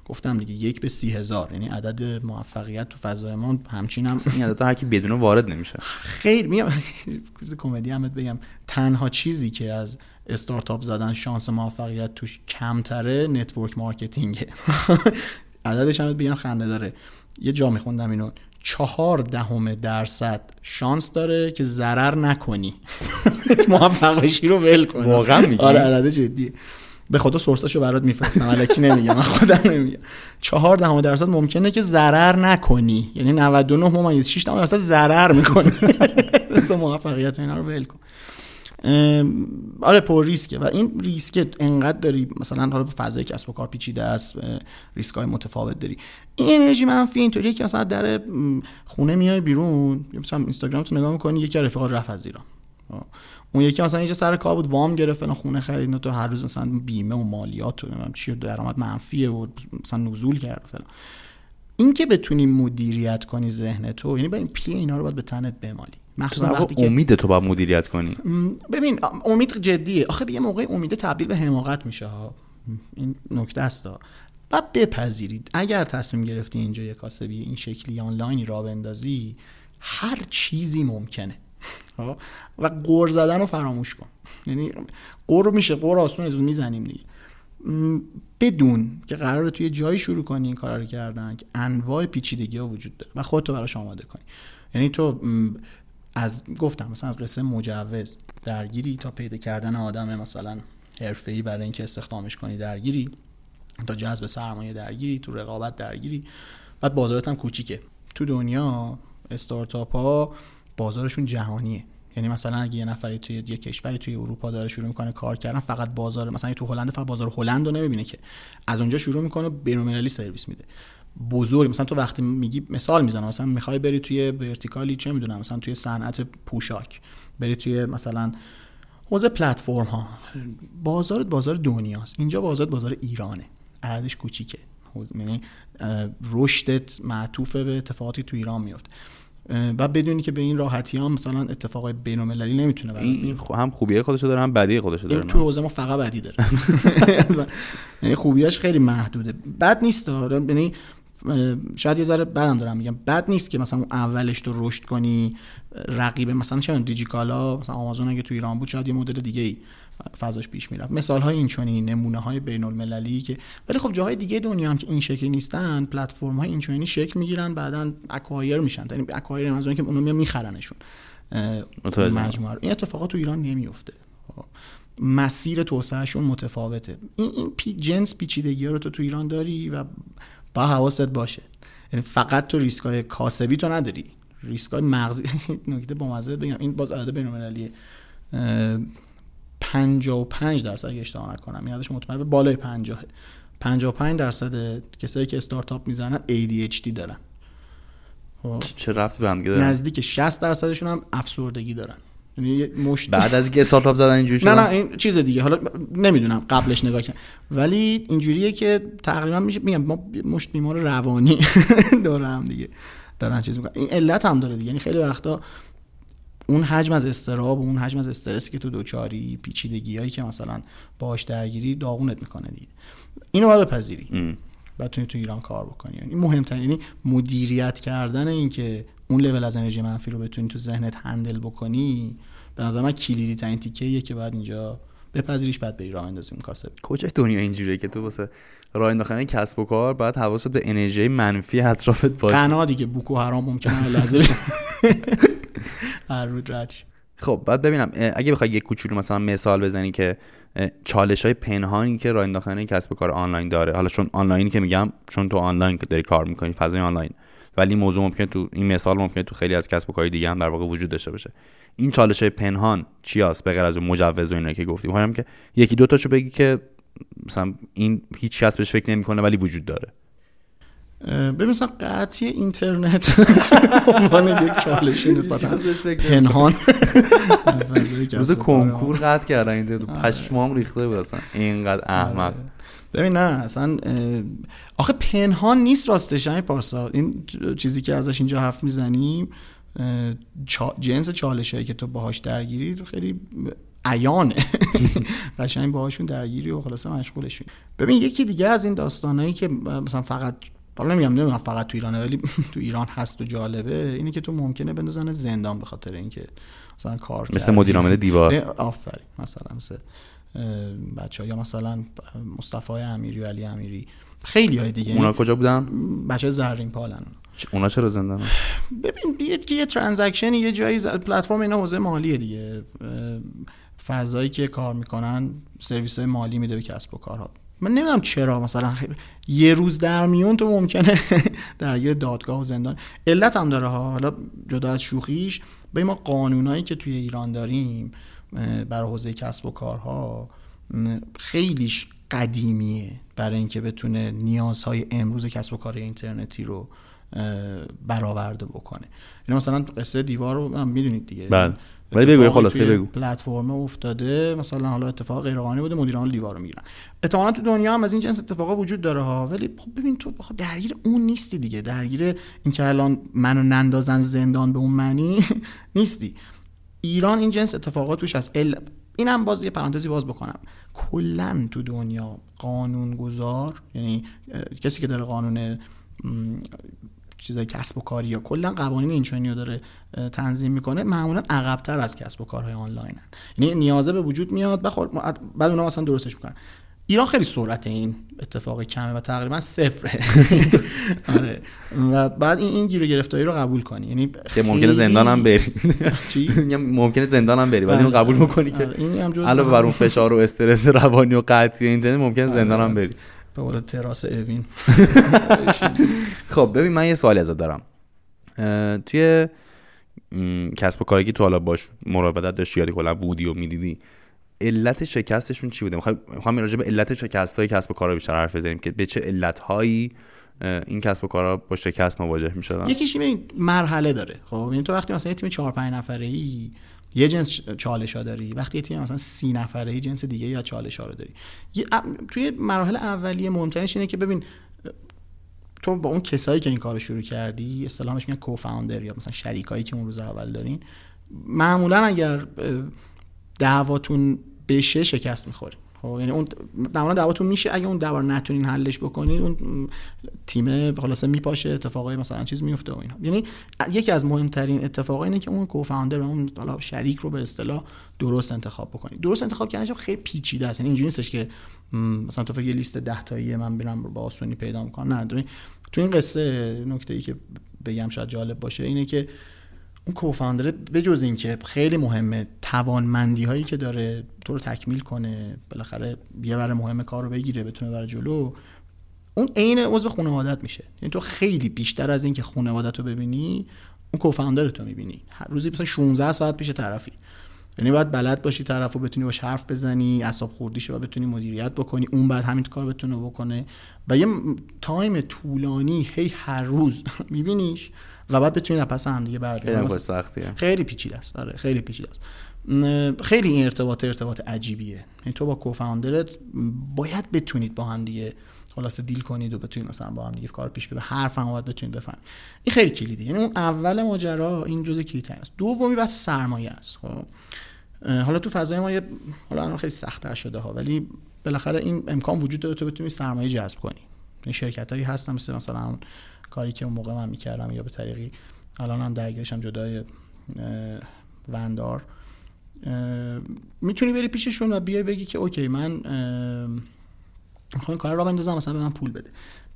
Speaker 2: گفتم دیگه یک به سی هزار. یعنی عدد موفقیت تو فضای ما همچین هم
Speaker 1: این عدد هر کی بدون وارد نمیشه.
Speaker 2: خیر میام کمدی همت بگم. تنها چیزی که از استارتاپ زدن شانس موفقیت توش کمتره network marketing ه. عددش هم بگم خنده داره. یه جا میخوندم اینو. چهار دهم درصد شانس داره که ضرر نکنی. موفق بشی رو ول کنی
Speaker 1: واقعا میگی؟
Speaker 2: آره عدد جدیه. به خدا source اشو برات میفرستم. الکی نمیگم من خودم نمیگم. چهار دهم درصد ممکنه که ضرر نکنی. یعنی 99 ممیز 6 درصد ضرر می‌کنی. مثلا موفقیت اینا رو ول کن. آره پر ریسکه. و این ریسک انقدر داری مثلا حالا فضای کسب و کار پیچیده است ریسک های متفاوت داری. این انرژی منفی اینطوریه که مثلا در خونه میای بیرون مثلا اینستاگرام تو نگاه می‌کنی یکی رفیقا رفت از ایران. اون یکی مثلا اینجا سر کار بود وام گرفت خونه خرید تو هر روز مثلا بیمه و مالیات و چی درآمد منفیه و مثلا نزول کرد فلان. این که بتونی مدیریت کنی ذهن تو یعنی با این پی اینا رو باید به تنت بمالی.
Speaker 1: مخصوصا وقتی امید تو باید مدیریت کنی.
Speaker 2: ببین امید جدیه. آخه به یه موقع امید تبدیل به حماقت میشه ها این نکته است و بپذیرید. اگر تصمیم گرفتی اینجا یه کاسبی این شکلی آنلاینی را بندازی هر چیزی ممکنه و قور زدن رو فراموش کن. یعنی قور میشه قور آسونه می‌زنیم دیگه. بدون که قرار توی جایی شروع کنی این کار رو کردن که انواع پیچیدگی ها وجود داره و خودتو براش آماده کنی. یعنی تو از گفتم مثلا از قصه مجوز درگیری تا پیدا کردن آدم مثلا حرفه‌ای برای اینکه استخدامش کنی درگیری تا جذب سرمایه درگیری تو رقابت درگیری. بعد بازارت هم کوچیکه. تو دنیا استارتاپ ها بازارشون جهانیه. یعنی مثلا اگه یه نفری توی یه کشوری توی اروپا داره شروع می‌کنه کار کردن فقط بازار مثلا تو هلند فقط بازار هلند رو نمی‌بینه که. از اونجا شروع می‌کنه بین‌المللی سرویس میده. بزرگ مثلا تو وقتی میگی مثال می‌زنم مثلا می‌خوای بری توی ورتیکالی چه می‌دونم مثلا توی صنعت پوشاک بری توی مثلا حوزه پلتفرم ها بازارت بازار دنیاست. اینجا بازارت بازار ایرانه. عددش کوچیکه. یعنی رشدت معطوف به اتفاقاتی تو ایران میفته. و بدونی که به این راحتی هم مثلا اتفاقای بین المللی نمی‌تونه
Speaker 1: این هم خوبیه خودشو داره هم بدی خودشو داره
Speaker 2: تو حوزه ما فقط بدی داره. یعنی خوبیاش خیلی محدوده. بد نیست یعنی شاید یه ذره بدم دارم میگم. بد نیست که مثلا اون اولش تو رشد کنی رقیب مثلا چه دیجیکالا مثلا آمازون اگه تو ایران بود شاید یه مدل دیگه ای فضاش پیش می‌رفت. مثال های این چونی نمونه های بین المللی که ولی خب جاهای دیگه دنیا هم که این شکلی نیستن پلتفرم های این چونی شکل می‌گیرن بعدا اکوایر میشن. یعنی اکوایر منظورم که اونو میخرنشون. مجموعه این اتفاقات تو ایران نمیفته خب. مسیر توسعهشون متفاوته. این این پی جنس پیچیدگی رو تو تو ایران داری و با حواست باشه. یعنی فقط تو ریسک های کاسبی تو نداری. ریسک های مغزی. نکته با مزه بگم. این باز عدد بین‌المللیه. 55 درصد اگه اشتباه نکنم. یادش مطمئن به بالای 50 55 درصد کسایی که استارتاپ می‌زنن ADHD دارن.
Speaker 1: خب. چه ربطی به
Speaker 2: نزدیک 60 درصدشون هم افسردگی دارن.
Speaker 1: یعنی مشت بعد از اینکه استارتاپ زدن اینجوری
Speaker 2: نه نه این چیز دیگه. حالا نمی‌دونم قبلش نگاه کنم ولی اینجوریه که تقریبا میشه میگم ما مشت بیمار روانی دارم دیگه. دارن چیز می‌کنن. این علت هم داره دیگه. یعنی خیلی وقتا اون حجم از استراب و اون حجم از استرسی که تو دوچاری پیچیدگی هایی که مثلا باش درگیری داغونت می‌کنه دیگه. اینو باید بپذیری. بتونی تو ایران کار بکنی. یعنی مهمترین یعنی مدیریت کردن این که اون لول از انرژی منفی رو بتونی تو ذهنت هندل بکنی به نظر من کلیدی ترین تیکه که باید اینجا بپذیریش بعد بری راه اندازی کاسب.
Speaker 1: کجای دنیا اینجوریه که تو واسه راه انداختن کسب و کار باید حواست به انرژی منفی اطرافت باشه.
Speaker 2: قنا دیگه بوکو حرام ممکنه لحظه هر رد
Speaker 1: خب بعد ببینم اگه بخوای یک کوچولو مثلا مثال بزنی که چالش های پنهانی که راه انداختن کسب و کار آنلاین داره. حالا چون آنلاینی که میگم چون تو آنلاین که داری کار می‌کنی فضای آنلاین. ولی موضوع ممکنه تو این مثال ممکنه تو خیلی از کسب و کارهای دیگه هم در واقع وجود داشته باشه. این چالش های پنهان چی هست به غیر از مجوز و اینا که گفتیم؟ می‌خوام که یکی دو تاشو بگی که مثلا این هیچ کس بهش فکر نمی‌کنه ولی وجود داره.
Speaker 2: ببین مثلا قطعی اینترنت عنوان یک چالش نسبتا پنهان.
Speaker 1: روز کنکور قطع کردن اینترنت پشمام ریخته بود اصلا. اینقدر احمق.
Speaker 2: ببین نه اصلا آخه پنهان نیست راستش این پارسا. این چیزی که ازش اینجا حرف می‌زنیم جنس چالش هایی که تو باهاش درگیری خیلی عیانه. قشنگ باهاشون درگیری و خلاصه مشغولشون. ببین یکی دیگه از این داستانایی که مثلا فقط حالا نمیگم نمیگم فقط تو ایرانه ولی تو ایران هست و جالبه اینه که تو ممکنه بندازن زندان به خاطر اینکه مثلا کار
Speaker 1: مثل مدیر عامل دیوار.
Speaker 2: آفرین. مثلا مثل بچه ها یا مثلا مصطفی امیری و علی امیری. خیلی های دیگه.
Speaker 1: اونا کجا بودن؟
Speaker 2: بچه زرین پالن
Speaker 1: اونا چرا زندان
Speaker 2: ببین بیاد که یه ترانزکشن یه جایی پلتفرم اینا حوزه مالیه دیگه. فضایی که کار می‌کنن سرویس های مالی میده به کسب و کارها. من نمی‌دونم چرا مثلا یه روز در میون تو ممکنه درگیر دادگاه و زندان. علت هم داره ها. حالا جدا از شوخیش به ما قانونایی که توی ایران داریم برای حوزه کسب و کارها خیلیش قدیمیه برای اینکه بتونه نیازهای امروز کسب و کار اینترنتی رو برآورده بکنه. اینا مثلا قصه دیوار رو هم می‌دونید دیگه.
Speaker 1: بله. ولی بگو خلاصه بگو.
Speaker 2: پلتفرم افتاده مثلا حالا اتفاق غیر قانونی بوده مدیران دیوار رو می‌گیرن. احتمالاً تو دنیا هم از این جنس اتفاقا وجود داره ها. ولی خب ببین تو خب درگیر اون نیستی دیگه. درگیر اینکه الان منو نندازن زندان به اون معنی نیستی. ایران این جنس اتفاقات توش هست ال... اینم باز یه پرانتزی باز بکنم. کلا تو دنیا قانون گذار یعنی کسی که داره قانون چیزای کسب و کاری یا کلا قوانین اینچنینی رو داره تنظیم می‌کنه معمولا عقبتر از کسب و کارهای آنلاین یعنی نیازه به وجود میاد بعد اونا مثلا درستش می‌کنن. ایران خیلی سرعت این اتفاق کمه و تقریبا صفره. آره. و بعد این این گیر گرفتاری رو قبول کنی. یعنی
Speaker 1: که ممکنه زندان هم بری. چی؟ ممکنه زندان هم بری ولی اینو قبول می‌کنی که آره، علاوه بر اون فشار و استرس روانی و قطعی اینترنت ممکنه آره. زندان هم بری.
Speaker 2: به قول تراس اوین.
Speaker 1: خب ببین من یه سوالی ازت دارم. توی کسب و کاری که تو حالا باش مراودت داشتی یا کلا بودی و می‌دیدی علت شکستشون چی بوده؟ می‌خوام راجع به علت شکست های کسب و کارها بیشتر حرف بزنیم که به چه علت هایی این کسب و کارها با شکست مواجه می‌شدن؟
Speaker 2: یکیش این مرحله داره. خب این تو وقتی مثلا تیم 4 5 نفره ای یه جنس چالش ها داری وقتی تیم مثلا سی نفره ای جنس دیگه یا چالش ها رو داری. توی مراحل اولیه مهمترینش اینه که ببین تو با اون کسایی که این کار شروع کردی اصطلاحش میگن کوفاندر یا مثلا شریکایی که اون روز اول دارین معمولا اگر دعواتون بشه شکست می‌خوری خب یعنی اون معمولا دعواتون میشه اگه اون دعوا نتونین حلش بکنید اون تیم خلاصه میپاشه اتفاقای مثلا چیز میفته و اینا. یعنی یکی از مهمترین اتفاقا اینه که اون کوفاندر و اون حالا شریک رو به اصطلاح درست انتخاب بکنید. درست انتخاب کردنش خیلی پیچیده است. یعنی اینجوری نیستش که مثلا تو یه لیست 10 تایی من برم با آسونی پیدا می‌کنم. نه تو این قصه نکته ای که بگم شاید جالب باشه اینه که اون کوفاندر به جز اینکه خیلی مهمه توانمندی هایی که داره تو رو تکمیل کنه بالاخره یه بر مهم کار رو بگیره بتونه بر جلو اون عین عضو خانوادت میشه. یعنی تو خیلی بیشتر از اینکه خانوادت رو ببینی اون کوفاندر تو می‌بینی روزی مثلا 16 ساعت پیش طرفی. یعنی باید بلد باشی طرف رو بتونی باش حرف بزنی اصاب خوردیش رو بتونی مدیریت بکنی اون بعد همین کار بتونه بکنه. و یه تایم طولانی هی هر روز میبینیش. و بعد بتونید پس هم دیگه بر
Speaker 1: خیلی سختیه
Speaker 2: خیلی پیچیده است. آره خیلی پیچیده است. خیلی این ارتباط ارتباط عجیبیه. یعنی تو با کوفاندرت باید بتونید با هم دیگه خلاص دیل کنید و بتونید مثلا با هم دیگه کار پیش ببرید. حرف هم باید بتونید بفهمید. این خیلی کلیدی یعنی اون اول ماجرا این جزء کلیدی است. دومی بحث سرمایه است. خب حالا تو فضای ما یه حالا الان خیلی سخت‌تر شده ها ولی بالاخره این امکان وجود داره تو بتونی سرمایه جذب کنی. این شرکت هایی هستن مثل مثلا کاری که اون موقع من می‌کردم یا به طریقی الان هم درگیرشم جدای وندار می‌تونی بری پیششون و بیای بگی که اوکی من می‌خوام کار را بندازم مثلا به من پول بده.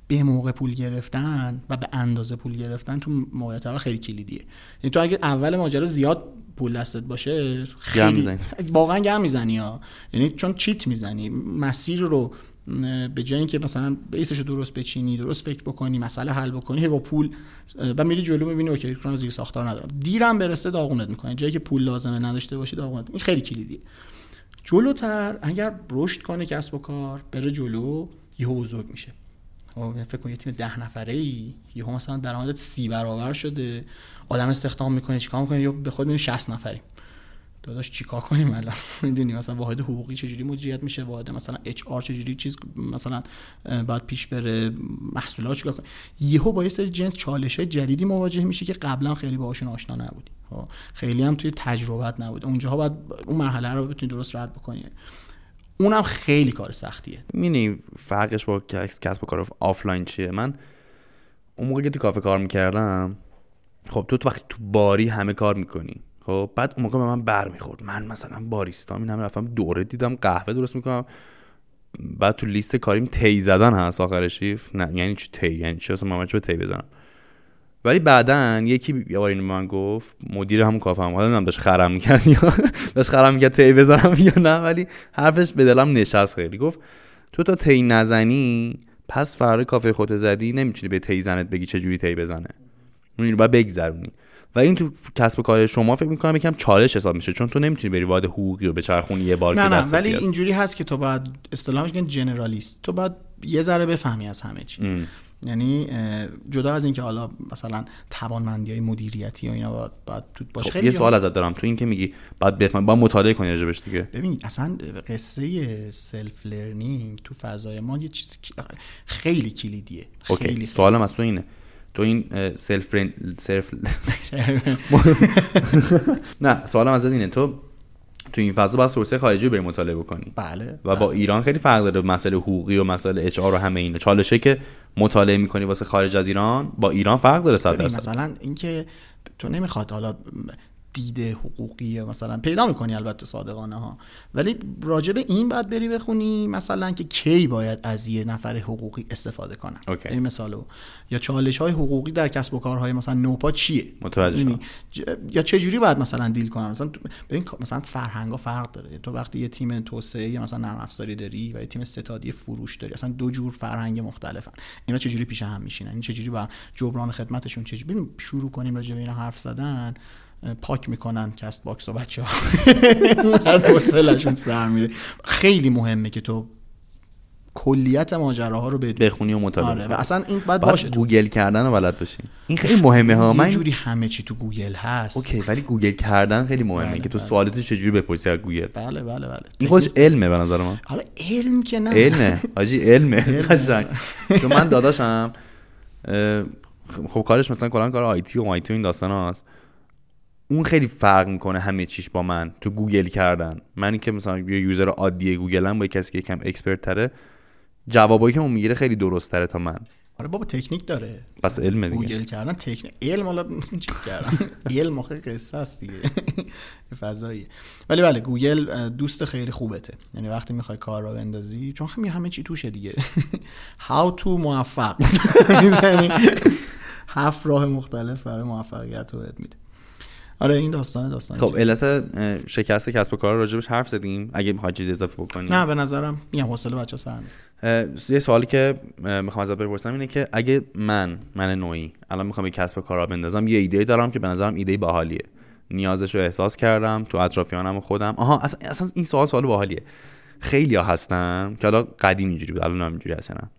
Speaker 2: به موقع پول گرفتن و به اندازه پول گرفتن تو موقعیت خیلی کلیدیه. یعنی تو اگه اول ماجرا زیاد پول دستت باشه خیلی واقعا گم می‌زنی ها. یعنی چون چیت می‌زنی مسیر رو به جای اینکه مثلا بیسش رو درست بچینی درست فکر بکنی مسئله حل بکنی با پول و میری جلو می‌بینی اوکی کار زیر ساختار ندارم. دیرم برسه داغونت می‌کنه. جایی که پول لازمه نداشته باشی داغونت. این خیلی کلیدیه. جلوتر اگر رشد کنه کسب و کار بره جلو یهو بزرگ میشه. خب، فکر کن یه تیم ده نفره ای یهو مثلا درآمدت سی برابر شده. آدم استخدام می‌کنه چیکار می‌کنه؟ یا به خود 60 نفریم. داداش چیکار کنیم الان؟ می‌دونی مثلا واحد حقوقی چجوری مدیریت میشه؟ واحد مثلا اچ آر چجوری چیز مثلا بعد پیش بره؟ محصولات چیکار کنیم؟ یهو با یه سری جنس چالش های جدیدی مواجه میشه که قبلا خیلی باهاشون آشنا نبودی. خب، خیلی هم توی تجربت نبود. اونجاها باید اون مرحله رو بتونی درست رد بکنی. اونم خیلی کار سختیه.
Speaker 1: یعنی فرقش با کسب و کار آفلاین چیه؟ من اون موقع که تو کافه کار می‌کردم خب تو وقتی تو باری همه کار می‌کنی. خب بعد اون موقع به من بر می‌خورد من مثلا باریستا این همه رفتم دوره دیدم قهوه درست می‌کنم. بعد تو لیست کاریم تی زدن هست آخرش نه یعنی چی تی یعنی چی؟ اصلا من به تی بزنم. ولی بعدا یکی یه بار من گفت مدیر همون کافه هم. حالا داشت خرم می‌کرد یا داشت خرم می‌کرد تی بزنم یا نه ولی حرفش به دلم نشست خیلی. گفت تو تا تی نزنی پس فردا کافه خودت زدی نمی‌تونی به تی زنت بگی چه جوری تی بزنه. اون باید بگذرونی. و این تو کسب و کار شما فکر می‌کنم یکم چالش حساب میشه چون تو نمی‌تونی بری وارد حقوقی و به چرخونی یه بار
Speaker 2: نه نه ولی اینجوری هست که تو باید اصطلاحش میگن generalist. تو باید یه ذره بفهمی از همه چی. یعنی جدا از اینکه حالا مثلا توانمندی های مدیریتی و اینا باید, باید تو باشه
Speaker 1: خب یه سوال ازت دارم. تو این که میگی باید بفهم با مطالعه کنی راجبش دیگه.
Speaker 2: ببین اصلا قصه self learning تو فضای ما یه چیز خیلی کلیدیه. خیلی.
Speaker 1: سوالم از تو اینه. تو این self self نه سوالم از اینه. تو تو این فضا باید سورس خارجی بری مطالعه بکنی.
Speaker 2: بله
Speaker 1: و با
Speaker 2: بله.
Speaker 1: ایران خیلی فرق داره مسئله حقوقی و مسئله اچ و همه اینا. چالشه که مطالعه می‌کنی واسه خارج از ایران با ایران فرق داره صد درصد.
Speaker 2: مثلا اینکه تو نمی‌خواد حالا دید حقوقی مثلا پیدا می‌کنی البته صادقانه ها. ولی راجب این بعد بری بخونی مثلا که کی باید از یه نفر حقوقی استفاده کنن این مثالو یا چالش های حقوقی در کسب و کارهای مثلا نوپا چیه؟
Speaker 1: متوجه یعنی
Speaker 2: یا چه جوری باید مثلا deal کنن مثلا ببین مثلا فرهنگا فرق داره. تو وقتی یه تیم توسعه یا مثلا نرم افزاری داری و یه تیم ستادی فروش داری اصلا دو جور فرهنگ مختلفن. اینا چه جوری پیش هم میشینن؟ این چه جوری با جبران خدمتشون چه جوری شروع کنیم راجع به اینا حرف زدن. پاک می‌کنن Castbox و بچه ها سر میره. خیلی مهمه که تو کلیت ماجراها رو بدونی.
Speaker 1: بخونی و مطالعه
Speaker 2: آره و اصلا این باید باشه
Speaker 1: گوگل کردن رو بلد باشی این خیلی مهمه ها.
Speaker 2: من جوری همه چی تو گوگل هست.
Speaker 1: OK ولی گوگل کردن خیلی مهمه. بله، که تو بله. سوالتو چجوری بپرسی از گوگل؟
Speaker 2: بله بله بله.
Speaker 1: این خودش علمه به نظر من.
Speaker 2: حالا علم که نه.
Speaker 1: علمه. حاجی علمه. قشنگ. چون من داداشم خب کارش مثلا کلا کار IT و IT این داستان هست اون خیلی فرق می‌کنه همه چیش با من تو گوگل کردن. من که مثلا یه user عادی گوگلم با کسی که یکم expert تره جوابایی که اون می‌گیره خیلی درست تره تا من.
Speaker 2: آره بابا تکنیک داره.
Speaker 1: پس علم دیگه.
Speaker 2: گوگل کردن تکنیک علم حالا چیز کردن. علم آخه قصه است دیگه. فضایی. ولی بله گوگل دوست خیلی خوبته. یعنی وقتی می‌خوای کار راه بندازی چون همین همه چی توشه دیگه. How to موفق. می‌زنی. هفت راه مختلف برای موفقیت رو بهت میده. آره این داستان داستان
Speaker 1: خب علت شکست کسب و کار راجبش حرف زدیم. اگه می‌خواد چیز اضافه بکنیم
Speaker 2: نه به نظرم میگم حوصله بچا سر
Speaker 1: یه سوالی که می‌خوام ازت بپرسم اینه که اگه من من نوعی الان می‌خوام یه کسب و کار را بندازم یه ایده دارم که به نظرم ایده باحالیه. نیازش رو احساس کردم تو اطرافیانم و خودم. آها اصلا, اصلا این سوال سوال باحالیه. خیلی ها هستن که حالا قدیم اینجوری بود الان اینجوری هستن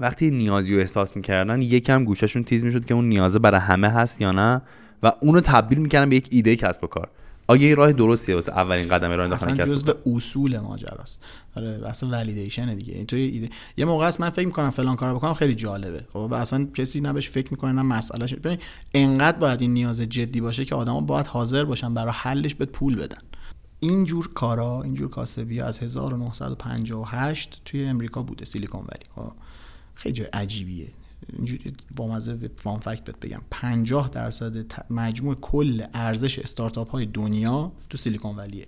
Speaker 1: وقتی نیازی رو احساس می‌کردن یکم گوششون تیز می‌شد که اون نیازه برای همه هست یا نه. و اونو تبدیل می‌کنم به یک ایده کسب و کار. آیا یه راه درستیه واسه اولین قدم راه انداختن کسب
Speaker 2: جزء اصول ماجراست. آره اصلا ولیدیشن دیگه. این تو ایده یه موقع است من فکر می‌کنم فلان کارو بکنم خیلی جالبه. خب اصلا کسی نبش فکر می‌کنه نه مسئله ببین انقدر باید این نیاز جدی باشه که آدما باید حاضر باشن برای حلش به پول بدن. اینجور کارا اینجور کاسبی از 1958 توی امریکا بوده سیلیکون ولی. خب خیلی جای عجیبیه. اینجوری با مزه فان فکت بهت بگم. 50 درصد مجموع کل ارزش استارتاپ های دنیا تو سیلیکون ولیه.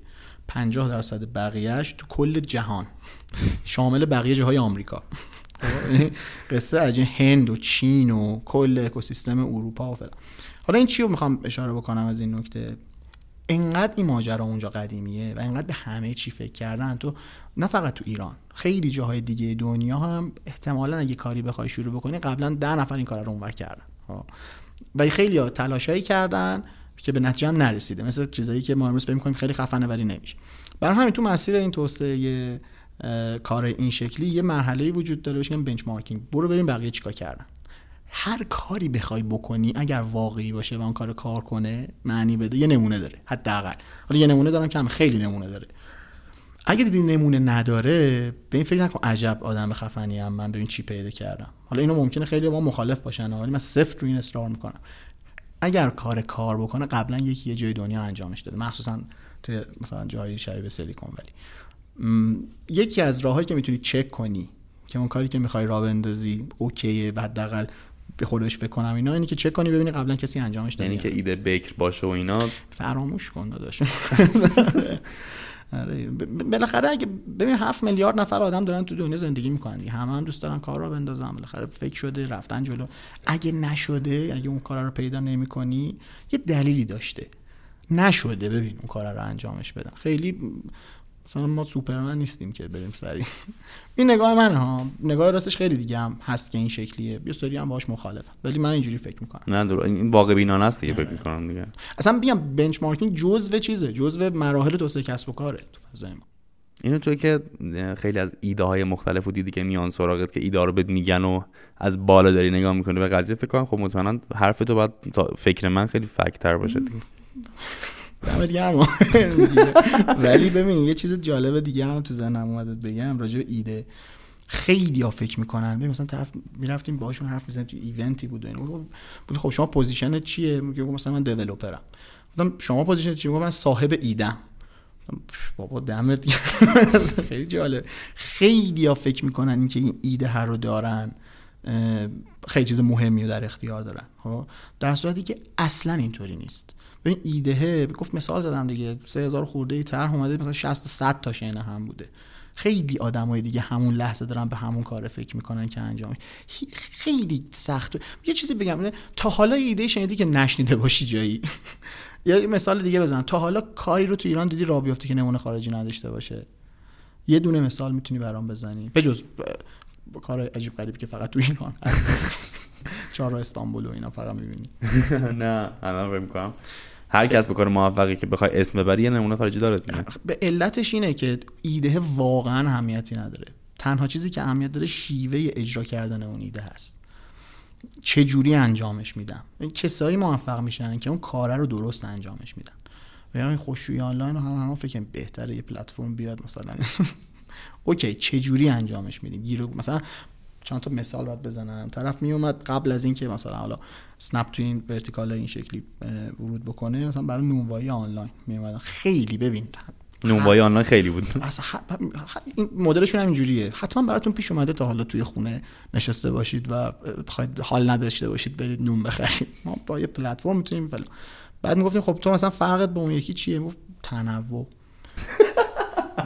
Speaker 2: 50 درصد بقیهش تو کل جهان. شامل بقیه جاهای آمریکا. قصه از هند و چین و کل اکوسیستم اروپا و فلان. حالا این چی رو می‌خوام اشاره بکنم از این نکته؟ انقدر این ماجرا اونجا قدیمیه و انقدر به همه چی فکر کردن. تو نه فقط تو ایران خیلی جاهای دیگه دنیا هم احتمالا اگه کاری بخوای شروع بکنی قبلا ده نفر این کار رو اونور کردن و خیلی تلاشایی کردن که به نتیجه نرسیده مثل چیزایی که ما امروز فکر می‌کنیم خیلی خفنه ولی نمیشه. برای همین تو مسیر این توسعه کار این شکلی یه مرحله وجود داره بهش بنچمارکینگ برو ببین بقیه چیکار کردن. هر کاری بخوای بکنی اگر واقعی باشه و اون کار کار کنه معنی بده یه نمونه داره حداقل. حالا یه نمونه دارم که هم خیلی نمونه داره. اگه دیدی نمونه نداره به این فکر نکن عجب آدم خفنی هم من ببین چی پیدا کردم. حالا اینو ممکنه خیلی با مخالف باشن ولی من سفت رو این اصرار می‌کنم. اگر کار کار بکنه قبلا یکی یه جای دنیا انجامش داده مخصوصا توی مثلا جایی شبیه سیلیکون ولی. یکی از راههایی که می‌تونی چک کنی که اون کاری که می‌خوای راه بندازی اوکیه و حداقل به خودش فکر کنم اینا اینی که چک کنی ببینی قبلا کسی انجامش داده
Speaker 1: یعنی که ایده بکر باشه و اینا.
Speaker 2: فراموش کن داداش. بالاخره اگه ببین هفت میلیارد نفر آدم دارن تو دنیا زندگی می‌کنن همه هم دوست دارن کار رو بندازن. بالاخره فکر شده رفتن جلو. اگه نشده اگه اون کار رو پیدا نمی‌کنی یه دلیلی داشته. نشده ببین اون کار رو انجامش بدن. خیلی مثلا ما سوپرمن نیستیم که بریم سری این نگاه من ها نگاه راستش خیلی دیگه هم هست که این شکلیه. یه سری هم باش مخالفم. ولی من اینجوری فکر می‌کنم.
Speaker 1: نه در... این واقع بینانه است دیگه فکر می‌کنم دیگه.
Speaker 2: اصلا بگم بنچمارکینگ جزء چیزه جزء مراحل توسعه کسب و کاره تو فضای ما.
Speaker 1: اینو توی که خیلی از ایده های مختلف و دیدی که میان سراغت که ایده رو بهت میگن و از بالا داری نگاه می‌کنه به قضیه فکر کنم خب مطمئنا حرف تو باید فکر من خیلی fact تر باشه دیگه.
Speaker 2: دمت گرم. ولی ببین یه چیز جالب دیگه هم تو ذهنم اومد بگم راجع به ایده. خیلی ها فکر می‌کنن. ببین مثلا طرف می‌رفتیم باهاشون حرف می‌زنیم تو event ی بود بود خب شما position چیه؟ میگه مثلا من developer م گفتم شما position چیه من صاحب ایدم بابا دمت خیلی جالب. خیلی ها فکر می‌کنن اینکه این ایده هر رو دارن خیلی چیز مهمی رو در اختیار دارن. خب در صورتی که اصلا اینطوری نیست. این ایده گفت مثال زدم دیگه 3000 خورده ای طرح اومده مثلا 60 100 تا شینه هم بوده. خیلی آدمای دیگه همون لحظه دارن به همون کار فکر می‌کنن که انجام خیلی سخت. یه چیزی بگم تا حالا ایده شنیدی که نشنیده باشی جایی؟ یا مثال دیگه بزن. تا حالا کاری رو تو ایران دیدی راه بیفته که نمونه خارجی نداشته باشه؟ یه دونه مثال می‌تونی برام بزنی؟ به جز کار عجیب غریبی که فقط تو ایران هست. چهار استانبول و اینا فقط می‌بینی.
Speaker 1: نه الان فکر می‌کنم. هر کس به کار موفقی که بخوای اسم ببری یه نمونه خارجی داره
Speaker 2: به علتش اینه که ایده واقعا اهمیتی نداره. تنها چیزی که اهمیت داره شیوه اجرا کردن اون ایده هست. چه جوری انجامش میدم کسایی موفق میشن که اون کاره رو درست انجامش میدن. و این خشکشویی آنلاین هم هم فکر بهتره یه پلتفرم بیاد مثلا. OK چه جوری انجامش میدیم مثلا چند تا مثال باید بزنم. طرف می اومد قبل از اینکه مثلا حالا اسنپ تو این vertical این شکلی ورود بکنه مثلا برای نونوایی آنلاین می اومدن خیلی ببین
Speaker 1: نونوایی آنلاین خیلی بود.
Speaker 2: اصلا این مدلشون هم اینجوریه. حتما براتون پیش اومده تا حالا توی خونه نشسته باشید و بخواید حال نداشته باشید برید نون بخرید. ما با یه پلتفرم می‌تونیم بعد می‌گفتیم خب تو مثلا فرقت با اون یکی چیه؟ گفت تنوع.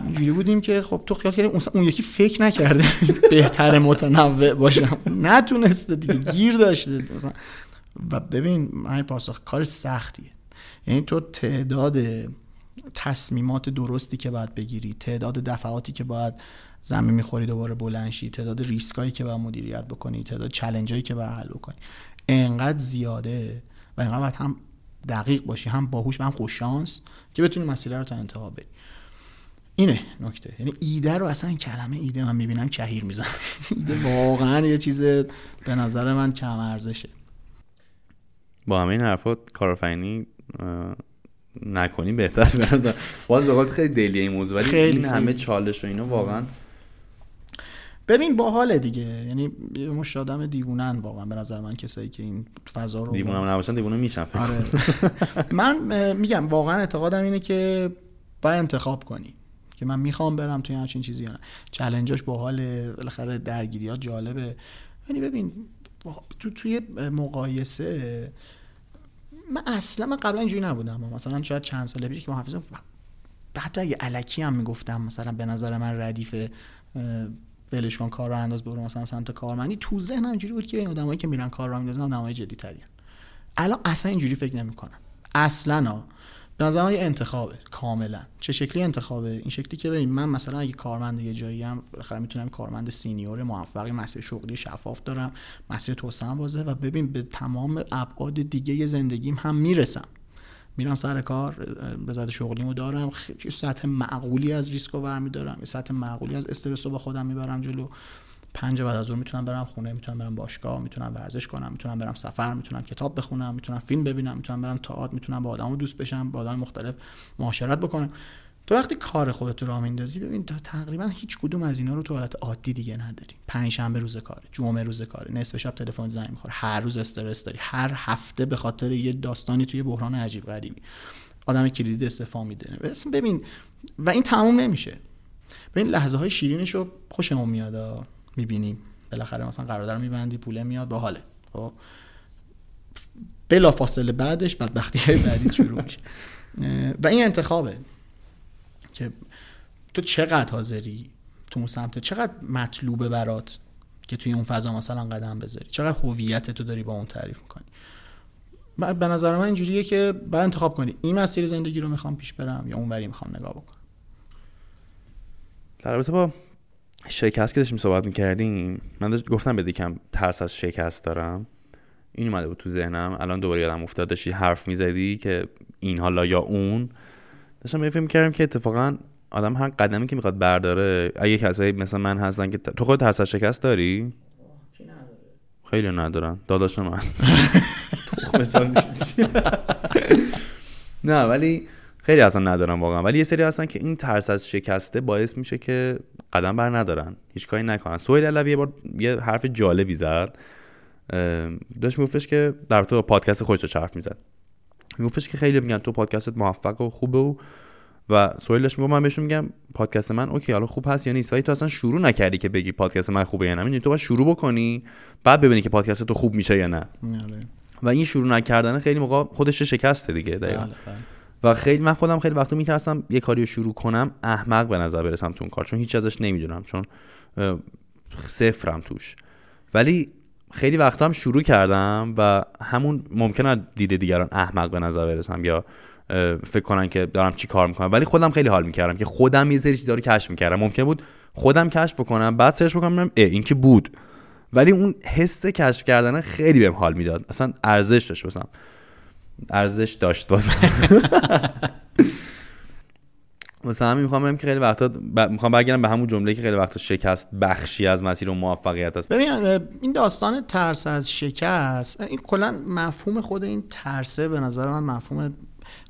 Speaker 2: اینجوری بودیم که خب تو خیال کردیم اون یکی فکر نکرده بهتر متنوع باشم. نتونسته دیگه گیر داشته. مثلا و ببین من پاسخ کار سختیه. یعنی تو تعداد تصمیمات درستی که باید بگیری تعداد دفعاتی که باید زمین می‌خوری دوباره بلنشی تعداد ریسکایی که باید مدیریت بکنی تعداد چلنجایی که باید حل بکنی انقدر زیاده و انقدر هم دقیق باشی هم باهوش و هم خوششانس که بتونی مسئله رو تا انتها بری. اینه نکته. یعنی ایده رو اصلا کلمه ایده من می‌بینم کهیر میزن ایده واقعا یه چیز به نظر من کم ارزشه.
Speaker 1: با همه این حرفات کارآفرینی نکنی بهتر به نظر. باز به خیلی دلیه این موضوع ولی این همه چالش و اینو واقعا
Speaker 2: ببین باحاله دیگه. یعنی مش آدم دیوونن واقعا به نظر من کسایی که این فضا رو
Speaker 1: دیوونه نباشن دیوونه میشن
Speaker 2: آره. من میگم واقعا اعتقادم اینه که باید انتخاب کنی. که من می‌خوام برم توی همچین چیزی یا نه. چلنجاش باحال بالاخره درگیری ها جالبه. یعنی ببین تو توی مقایسه من اصلا من قبلا اینجوری نبودم. مثلا شاید چند سال پیش که محافظم حتی اگه علکی هم می‌گفتم مثلا به نظر من ردیف ولش کن کار رو انداز برو مثلا سمت کارمندی تو ذهنم اینجوری بود که این آدمایی که میرن کار رو میندازن آدمای جدی ترین. الان اصلا اینجوری فکر نمی‌کنم. اصلا ها. به نظر یه انتخابه کاملا. چه شکلی انتخابه این شکلی که ببین من مثلا اگه کارمند یه جایی هم بالاخره می‌تونم کارمند سینیور موفقی مسیر شغلی شفاف دارم مسیر توسعه بازه و ببین به تمام ابعاد دیگه زندگیم هم می‌رسم. میرم سر کار رضایت شغلیمو دارم خیلی سطح معقولی از ریسک رو برمیدارم یه سطح معقولی از استرس رو با خودم می‌برم جلو. پنج بعد از ظهر می‌تونم برم خونه می‌تونم برم باشگاه می‌تونم ورزش کنم می‌تونم برم سفر می‌تونم کتاب بخونم می‌تونم فیلم ببینم می‌تونم برم تئاتر می‌تونم با آدمو دوست بشم با آدم مختلف معاشرت بکنم. تو وقتی کار خودت رو میندازی ببین تا تقریبا هیچ کدوم از اینا رو تو حالت عادی دیگه نداری. پنج شنبه روز کاره جمعه روز کاره نصف شب تلفن زنگ می‌خوره هر روز استرس داری هر هفته به خاطر یه داستانی توی بحران عجیب غریبی. آدم کلیدی استفا میده. ببین و این تموم نمیشه. ببین لحظه های شیرینش رو خوشمون میاد می‌بینیم. بالاخره مثلا قرارداد میبندی پول میاد با حاله خب؟ بلا فاصله بعدش بدبختی های بعدی شروع میشه. و این انتخابه که تو چقدر حاضری تو اون سمت چقدر مطلوبه برات که توی اون فضا مثلا قدم بذاری؟ چقدر هویت تو داری با اون تعریف می‌کنی؟ به نظر من اینجوریه که باید انتخاب کنی. این مسیر زندگی رو می‌خوام پیش برم یا اونوری می‌خوام نگاه بکنم.
Speaker 1: در رابطه با شکست که داشتیم صحبت می‌کردیم من گفتم به دیکم ترس از شکست دارم. این اومده بود تو ذهنم. الان دوباره یادم افتاد. داشتی حرف می‌زدی که این حالا یا اون. داشتم فکر می‌کردم که اتفاقا آدم هر قدمی که می‌خواد برداره اگه کسایی مثل من هستن که تو خود ترس از شکست داری؟ خیلی ندارن. داداش من. نه ولی خیلی اصلا ندارم واقعا. ولی یه سری هستن که این ترس از شکسته باعث میشه که قدم بر ندارن. هیچ کاری نکنن. سویل علوی یه بار یه حرف جالبی زد. داشت میگفتش که در تو پادکست خودش حرف می‌زد. میگفتش که خیلی میگن تو پادکستت موفق و خوبه و و سویلش میگم من بهشون میگم پادکست من اوکی حالا خوب هست یا نیست؟ ولی تو اصلا شروع نکردی که بگی پادکست من خوبه یا نه. تو باید شروع بکنی بعد ببینی که پادکست تو خوب میشه یا نه.
Speaker 2: بله.
Speaker 1: و این شروع نکردن خیلی موقع خودش شکسته دیگه دقیقا.
Speaker 2: بله، بله.
Speaker 1: و خیلی من خودم خیلی وقتا میترسم یه کاری رو شروع کنم احمق به نظر برسم تو اون کار چون هیچ ازش نمی‌دونم چون صفرم توش. ولی خیلی وقتا هم شروع کردم و همون ممکنه دید دیگران احمق به نظر برسم یا فکر کنن که دارم چی کار می‌کنم. ولی خودم خیلی حال می‌کردم که خودم یه سری چیزا رو کشف می‌کردم. ممکن بود خودم کشف بکنم بعد سرچ بکنم اه این که بود. ولی اون حس کشف کردن خیلی بهم حال می‌داد. اصلا ارزش داشت بسم ارزش داشت واسه. واسه همین می‌خوام بگم که خیلی وقتا ب... می‌خوام برگردم به همون جمله که خیلی وقتا شکست بخشی از مسیر و موفقیت است.
Speaker 2: ببین این داستان ترس از شکست این کلا مفهوم خود این ترسه به نظر من مفهوم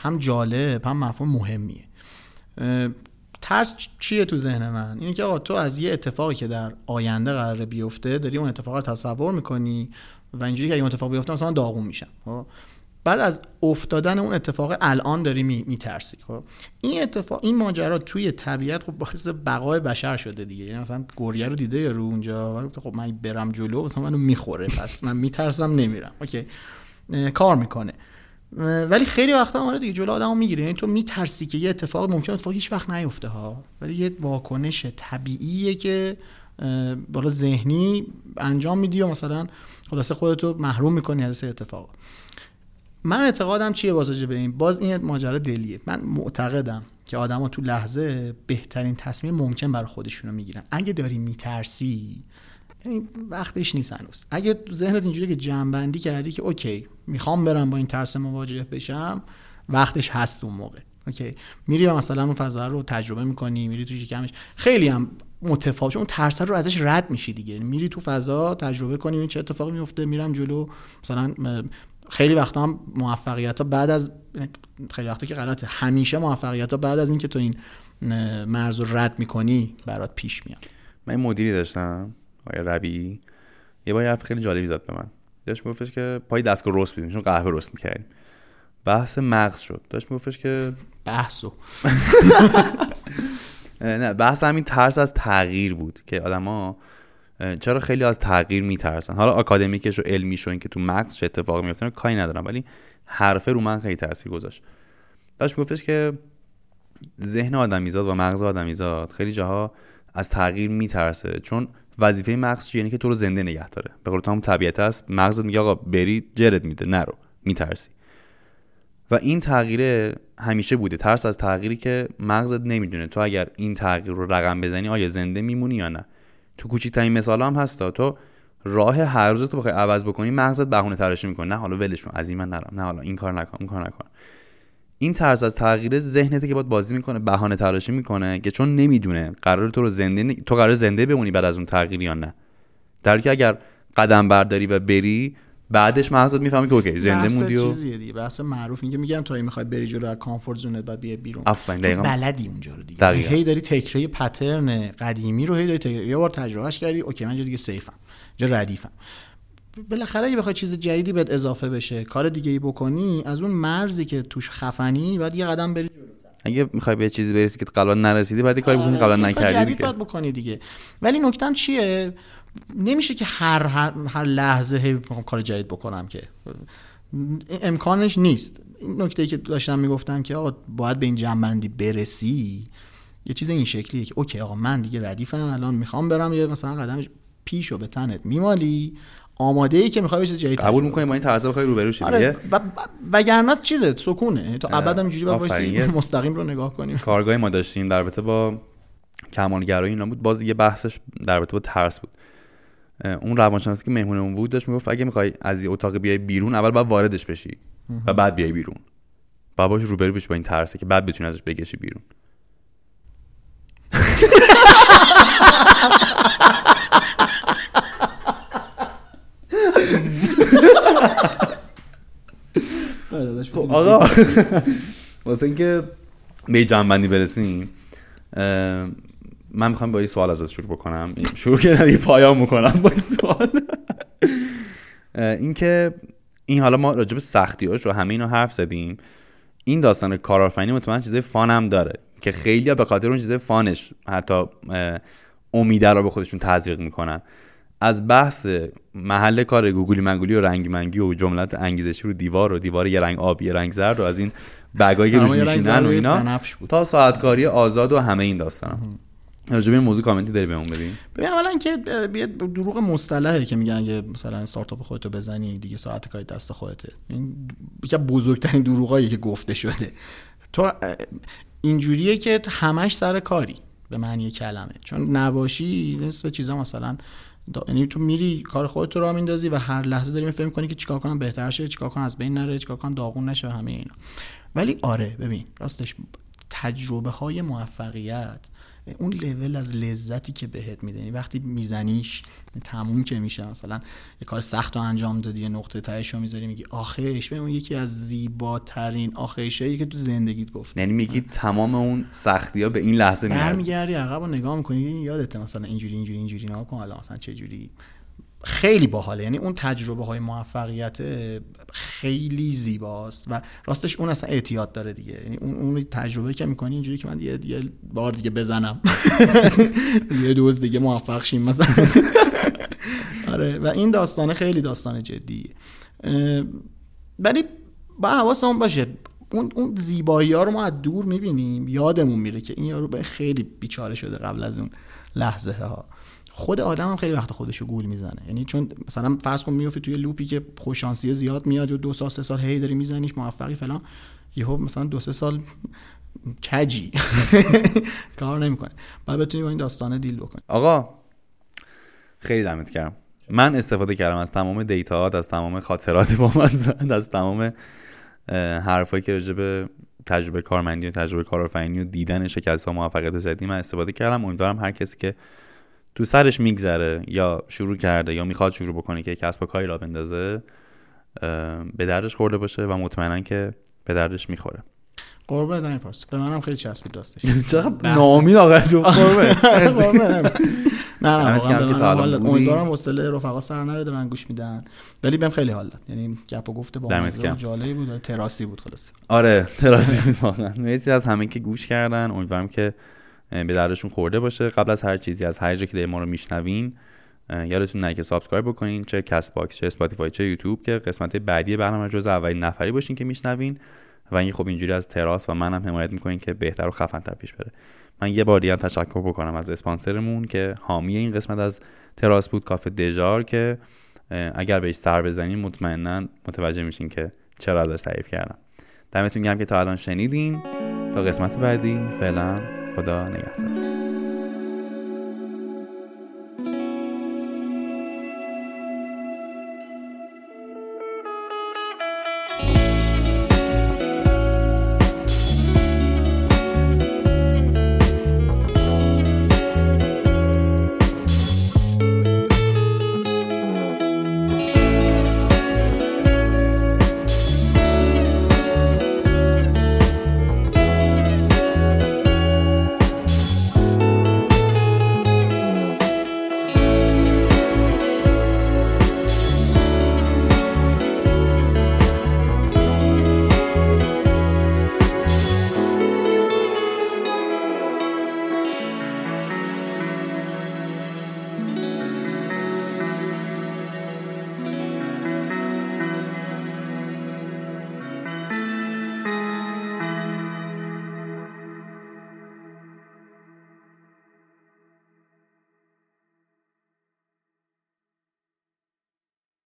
Speaker 2: هم جالب هم مفهوم مهمیه. ترس چیه تو ذهن من؟ اینه که آقا تو از یه اتفاقی که در آینده قراره بیفته داری اون اتفاق رو تصور می‌کنی و اینجوری که اگه اون اتفاق بیفته مثلا داغون میشم خب؟ بعد از افتادن اون اتفاق الان داری میترسی خب؟ این اتفاق این ماجرا توی طبیعت خب باعث بقای بشر شده دیگه. یعنی مثلا گوریه رو دیده رو اونجا؟ خب من برم جلو مثلا منو می‌خوره پس من میترسم نمیرم. اوکی. کار می‌کنه. ولی خیلی وقتا آره دیگه جلو آدمو می‌گیره. یعنی تو میترسی که یه اتفاق ممکن اتفاق هیچ وقت نیفته ها. ولی یه واکنش طبیعیه که بالا ذهنی انجام میدی و مثلا خلاصه خودتو محروم می‌کنی از اتفاق من اعتقادم چیه باز به این؟ باز این ماجرا دلیه. من معتقدم که آدما تو لحظه بهترین تصمیم ممکن برای خودشونو می‌گیرن. اگه داری میترسی یعنی وقتش نیست هنوز. اگه ذهنت اینجوری که جنبندی کردی که اوکی می‌خوام برم با این ترس مواجه بشم وقتش هست اون موقع. اوکی؟ میری و مثلا اون فضا رو تجربه می‌کنی میری تو شکمش. خیلی هم متفاوت اون ترس رو ازش رد میشی دیگه. میری تو فضا تجربه کنی این چه اتفاقی میفته میرم جلو. مثلا خیلی وقتا هم موفقیت ها بعد از خیلی وقتا که غلطه. همیشه موفقیت ها بعد از اینکه تو این مرز رو رد می‌کنی برات پیش میاد.
Speaker 1: من این مدیری داشتم آقای ربی. یه بار حرف خیلی جالبی زد به من. داشت میگفتش که پای دستگاه رست بیدیم چون قهوه رست می‌کردیم. بحث مغز شد. داشت میگفتش که
Speaker 2: بحثو.
Speaker 1: نه بحث همین ترس از تغییر بود که آدما چرا خیلی از تغییر میترسن؟ حالا آکادمیکش و علمیش و اینکه تو مغز چه اتفاقی میفته کاری ندارم ولی حرفه رو من خیلی تاثیر گذاشت. داشت گفتش که ذهن آدمیزاد و مغز آدمیزاد خیلی جاها از تغییر میترسه چون وظیفه مغز یعنی که تو رو زنده نگه داره. به قول هم طبیعت است مغزت میگه آقا بری جرد میده نرو میترسی. و این تغییر همیشه بوده. ترس از تغییری که مغزت نمی‌دونه. تو اگر این تغییر رو رقم بزنی آیا زنده میمونی یا نه؟ تو کوچیکترین مثال هم هستا تو راه هر روز تو بخوای عوض بکنی مغزت بهونه تراشی می‌کنه. نه حالا ولش کن از این من نرم. نه حالا این کار نکن اون کار نکن. این طرز از تغییر ذهنته که باید بازی می‌کنه بهانه تراشی می‌کنه که چون نمی‌دونه قرار تو رو زنده تو قرار زنده بمونی بعد از اون تغییر یا نه. در که اگر قدم برداری و بری بعدش مغزت می‌فهمی که OK زنده موندی و
Speaker 2: چیزیه دیگه بحث معروف اینکه میگن تو می‌خوای بری جلو از comfort zone ت بعد بیای بیرون.
Speaker 1: آفرین
Speaker 2: چون بلدی اونجا رو دیگه.
Speaker 1: دقیقا.
Speaker 2: هی داری تکرار pattern قدیمی رو هی داری تکرار یه بار تجربهش کردی OK من جا دیگه safe م جا ردیفم. بالاخره اگه بخوای چیز جدیدی بهت اضافه بشه کار دیگه ای بکنی از اون مرزی که توش خفنی بعد یه قدم بری
Speaker 1: اگه می‌خوای به چیزی برسی که قبلا نرسیدی بعد یه کاری بکنی قبلا نکردی دیگه.
Speaker 2: باید بکنی دیگه. ولی نکتم چیه؟ نمیشه که هر هر, هر لحظه هی کار جدید بکنم که. امکانش نیست. این نکته که داشتم می‌گفتم که آقا باید به این جمع‌بندی برسی یه چیز این شکلیه که OK آقا من دیگه ردیفم الان می‌خوام برم یه مثلا قدم پیشو به تنت میمالی. آماده ای که می‌خوای چیز جدید
Speaker 1: قبول می‌کنی با این طرز بخوای روبرو شی
Speaker 2: آره و وگرنه چیزه سکونه. تو ابد اینجوری. وایسی مستقیم رو نگاه کنیم
Speaker 1: کارگاهی ما داشتیم در رابطه با کمالگرایی اینا بود. باز دیگه بحثش در رابطه با ترس بود. اون روانشناسی که مهمونمون بود داشت می‌گفت اگه می‌خوای از این اتاق بیای بیرون اول باید واردش بشی و بعد بیای بیرون. بعد باش روبرو بشی با این ترسه که بعد بتونی ازش بکشی بیرون. خب آقا. واسه اینکه به جنبندی برسیم من می‌خوام با این سوال ازت شروع بکنم. شروع کردم یه پایان می‌کنم با این سوال. اینکه این حالا ما راجب سختیاش رو همه اینا حرف زدیم. این داستان کارآفرینی مطمئن چیزای فان هم داره که خیلی به خاطر اون چیزای فانش حتی امیده رو به خودشون تزریق می‌کنن. از بحث محل کار گوگلی منگولی و رنگ منگی و جملات انگیزشی رو دیوار و دیوار یه رنگ آبی یه رنگ زرد و از این بگایی که روش
Speaker 2: یه
Speaker 1: میشینن و اینا. تا ساعتکاری آزاد و همه این داستان راجع به این موضوع کامنتی داری بهمون بدین
Speaker 2: ببین اولا که یه دروغ مصطلحه که میگن اگه مثلا استارتاپ خودتو بزنی دیگه ساعت کاری دست خودته. این یکی بزرگترین دروغایی که گفته شده. تو اه، اینجوریه که همش سر کاری به معنی کلمه. چون نباشی نصف چیزا مثلا یعنی تو میری کار خودت رو راه میندازی و هر لحظه داری فکر کنی که چیکار کنم بهتر شه چیکار کنم از بین نره چیکار کنم داغون نشه همه اینا. ولی آره ببین راستش تجربه های موفقیت اون لول از لذتی که بهت میده. یعنی وقتی میزنیش تموم که میشه مثلا یه کار سخت رو انجام دادی یه نقطه تهش رو می‌ذاری میگی آخش ببین اون یکی از زیباترین آخشایی که تو زندگیت گفت
Speaker 1: یعنی میگی تمام اون سختی ها به این لحظه می‌رسه.
Speaker 2: برمیگردی عقب و نگاه می‌کنی یادته مثلا اینجوری اینجوری اینجوری نگاه کن حالا مثلا چه جوری خیلی باحاله. یعنی اون تجربه های موفقیت خیلی زیباست و راستش اون اصلا اعتیاد داره دیگه. یعنی اون اون تجربه که می‌کنی اینجوری که من یه, یه بار دیگه بزنم. یه دوز دیگه موفق شیم مثلا. آره. و این داستانه خیلی داستان جدیه. ولی با حواسمون باشه. اون اون زیبایی ها رو ما از دور می‌بینیم. یادمون میره که این یارو به خیلی بیچاره شده قبل از اون لحظه ها خود آدم هم خیلی وقت خودشو گول می‌زنه. یعنی چون مثلا فرض کن میفتی توی لوپی که خوششانسی زیاد میاد و دو سال سه سال هی داری میزنیش موفقی فلان یهو مثلا دو سه سال کجی. کار نمی‌کنه. بعد بتونی با این داستانه دیل بکنی.
Speaker 1: آقا خیلی دمت کردم من استفاده کردم از تمام دیتاهات از تمام خاطرات با من از تمام حرفایی که راجع به تجربه کارمندی و تجربه کارآفرینی و دیدن شکست ها موفقیت زدی من استفاده کردم. امیدوارم هر کسی که تو سرش میگذره یا شروع کرده یا می‌خواد شروع بکنه که کسب و کاری را بندازه به دردش خورده باشه و مطمئنا که به دردش می‌خوره.
Speaker 2: قربونت نمی پرس. به منم خیلی چسبید راستش.
Speaker 1: چقدر ناامید آقا جون. قربونت.
Speaker 2: نه نه واقعا. امیدوارم حوصله رفقا سر نره دارن گوش میدن. ولی بهم خیلی حال داد. یعنی گپ و گفت با. جالبی بود. تراسی بود خلاص
Speaker 1: آره تراسی بود واقعا. مرسی از همه که گوش کردن. امیدوارم که به دردشون خورده باشه. قبل از هر چیزی از هر جا که ما رو میشنوین یادتون نره که subscribe بکنین چه کست باکس چه اسپاتیفای چه یوتیوب که قسمت بعدی برنامه جز اولین نفری باشین که میشنوین. و اینکه خب اینجوری از تراس و منم حمایت می‌کنین که بهتر و خفنتر پیش بره. من یه بار دیگه تشکر بکنم از اسپانسرمون که حامی این قسمت از تراس بود کافه دژار که اگر بهش سر بزنین مطمئنا متوجه میشین که چرا ازش تعریف کردم. دمتون گرم که تا الان شنیدین. تا قسمت بعدی فعلا. خدا نگهدار.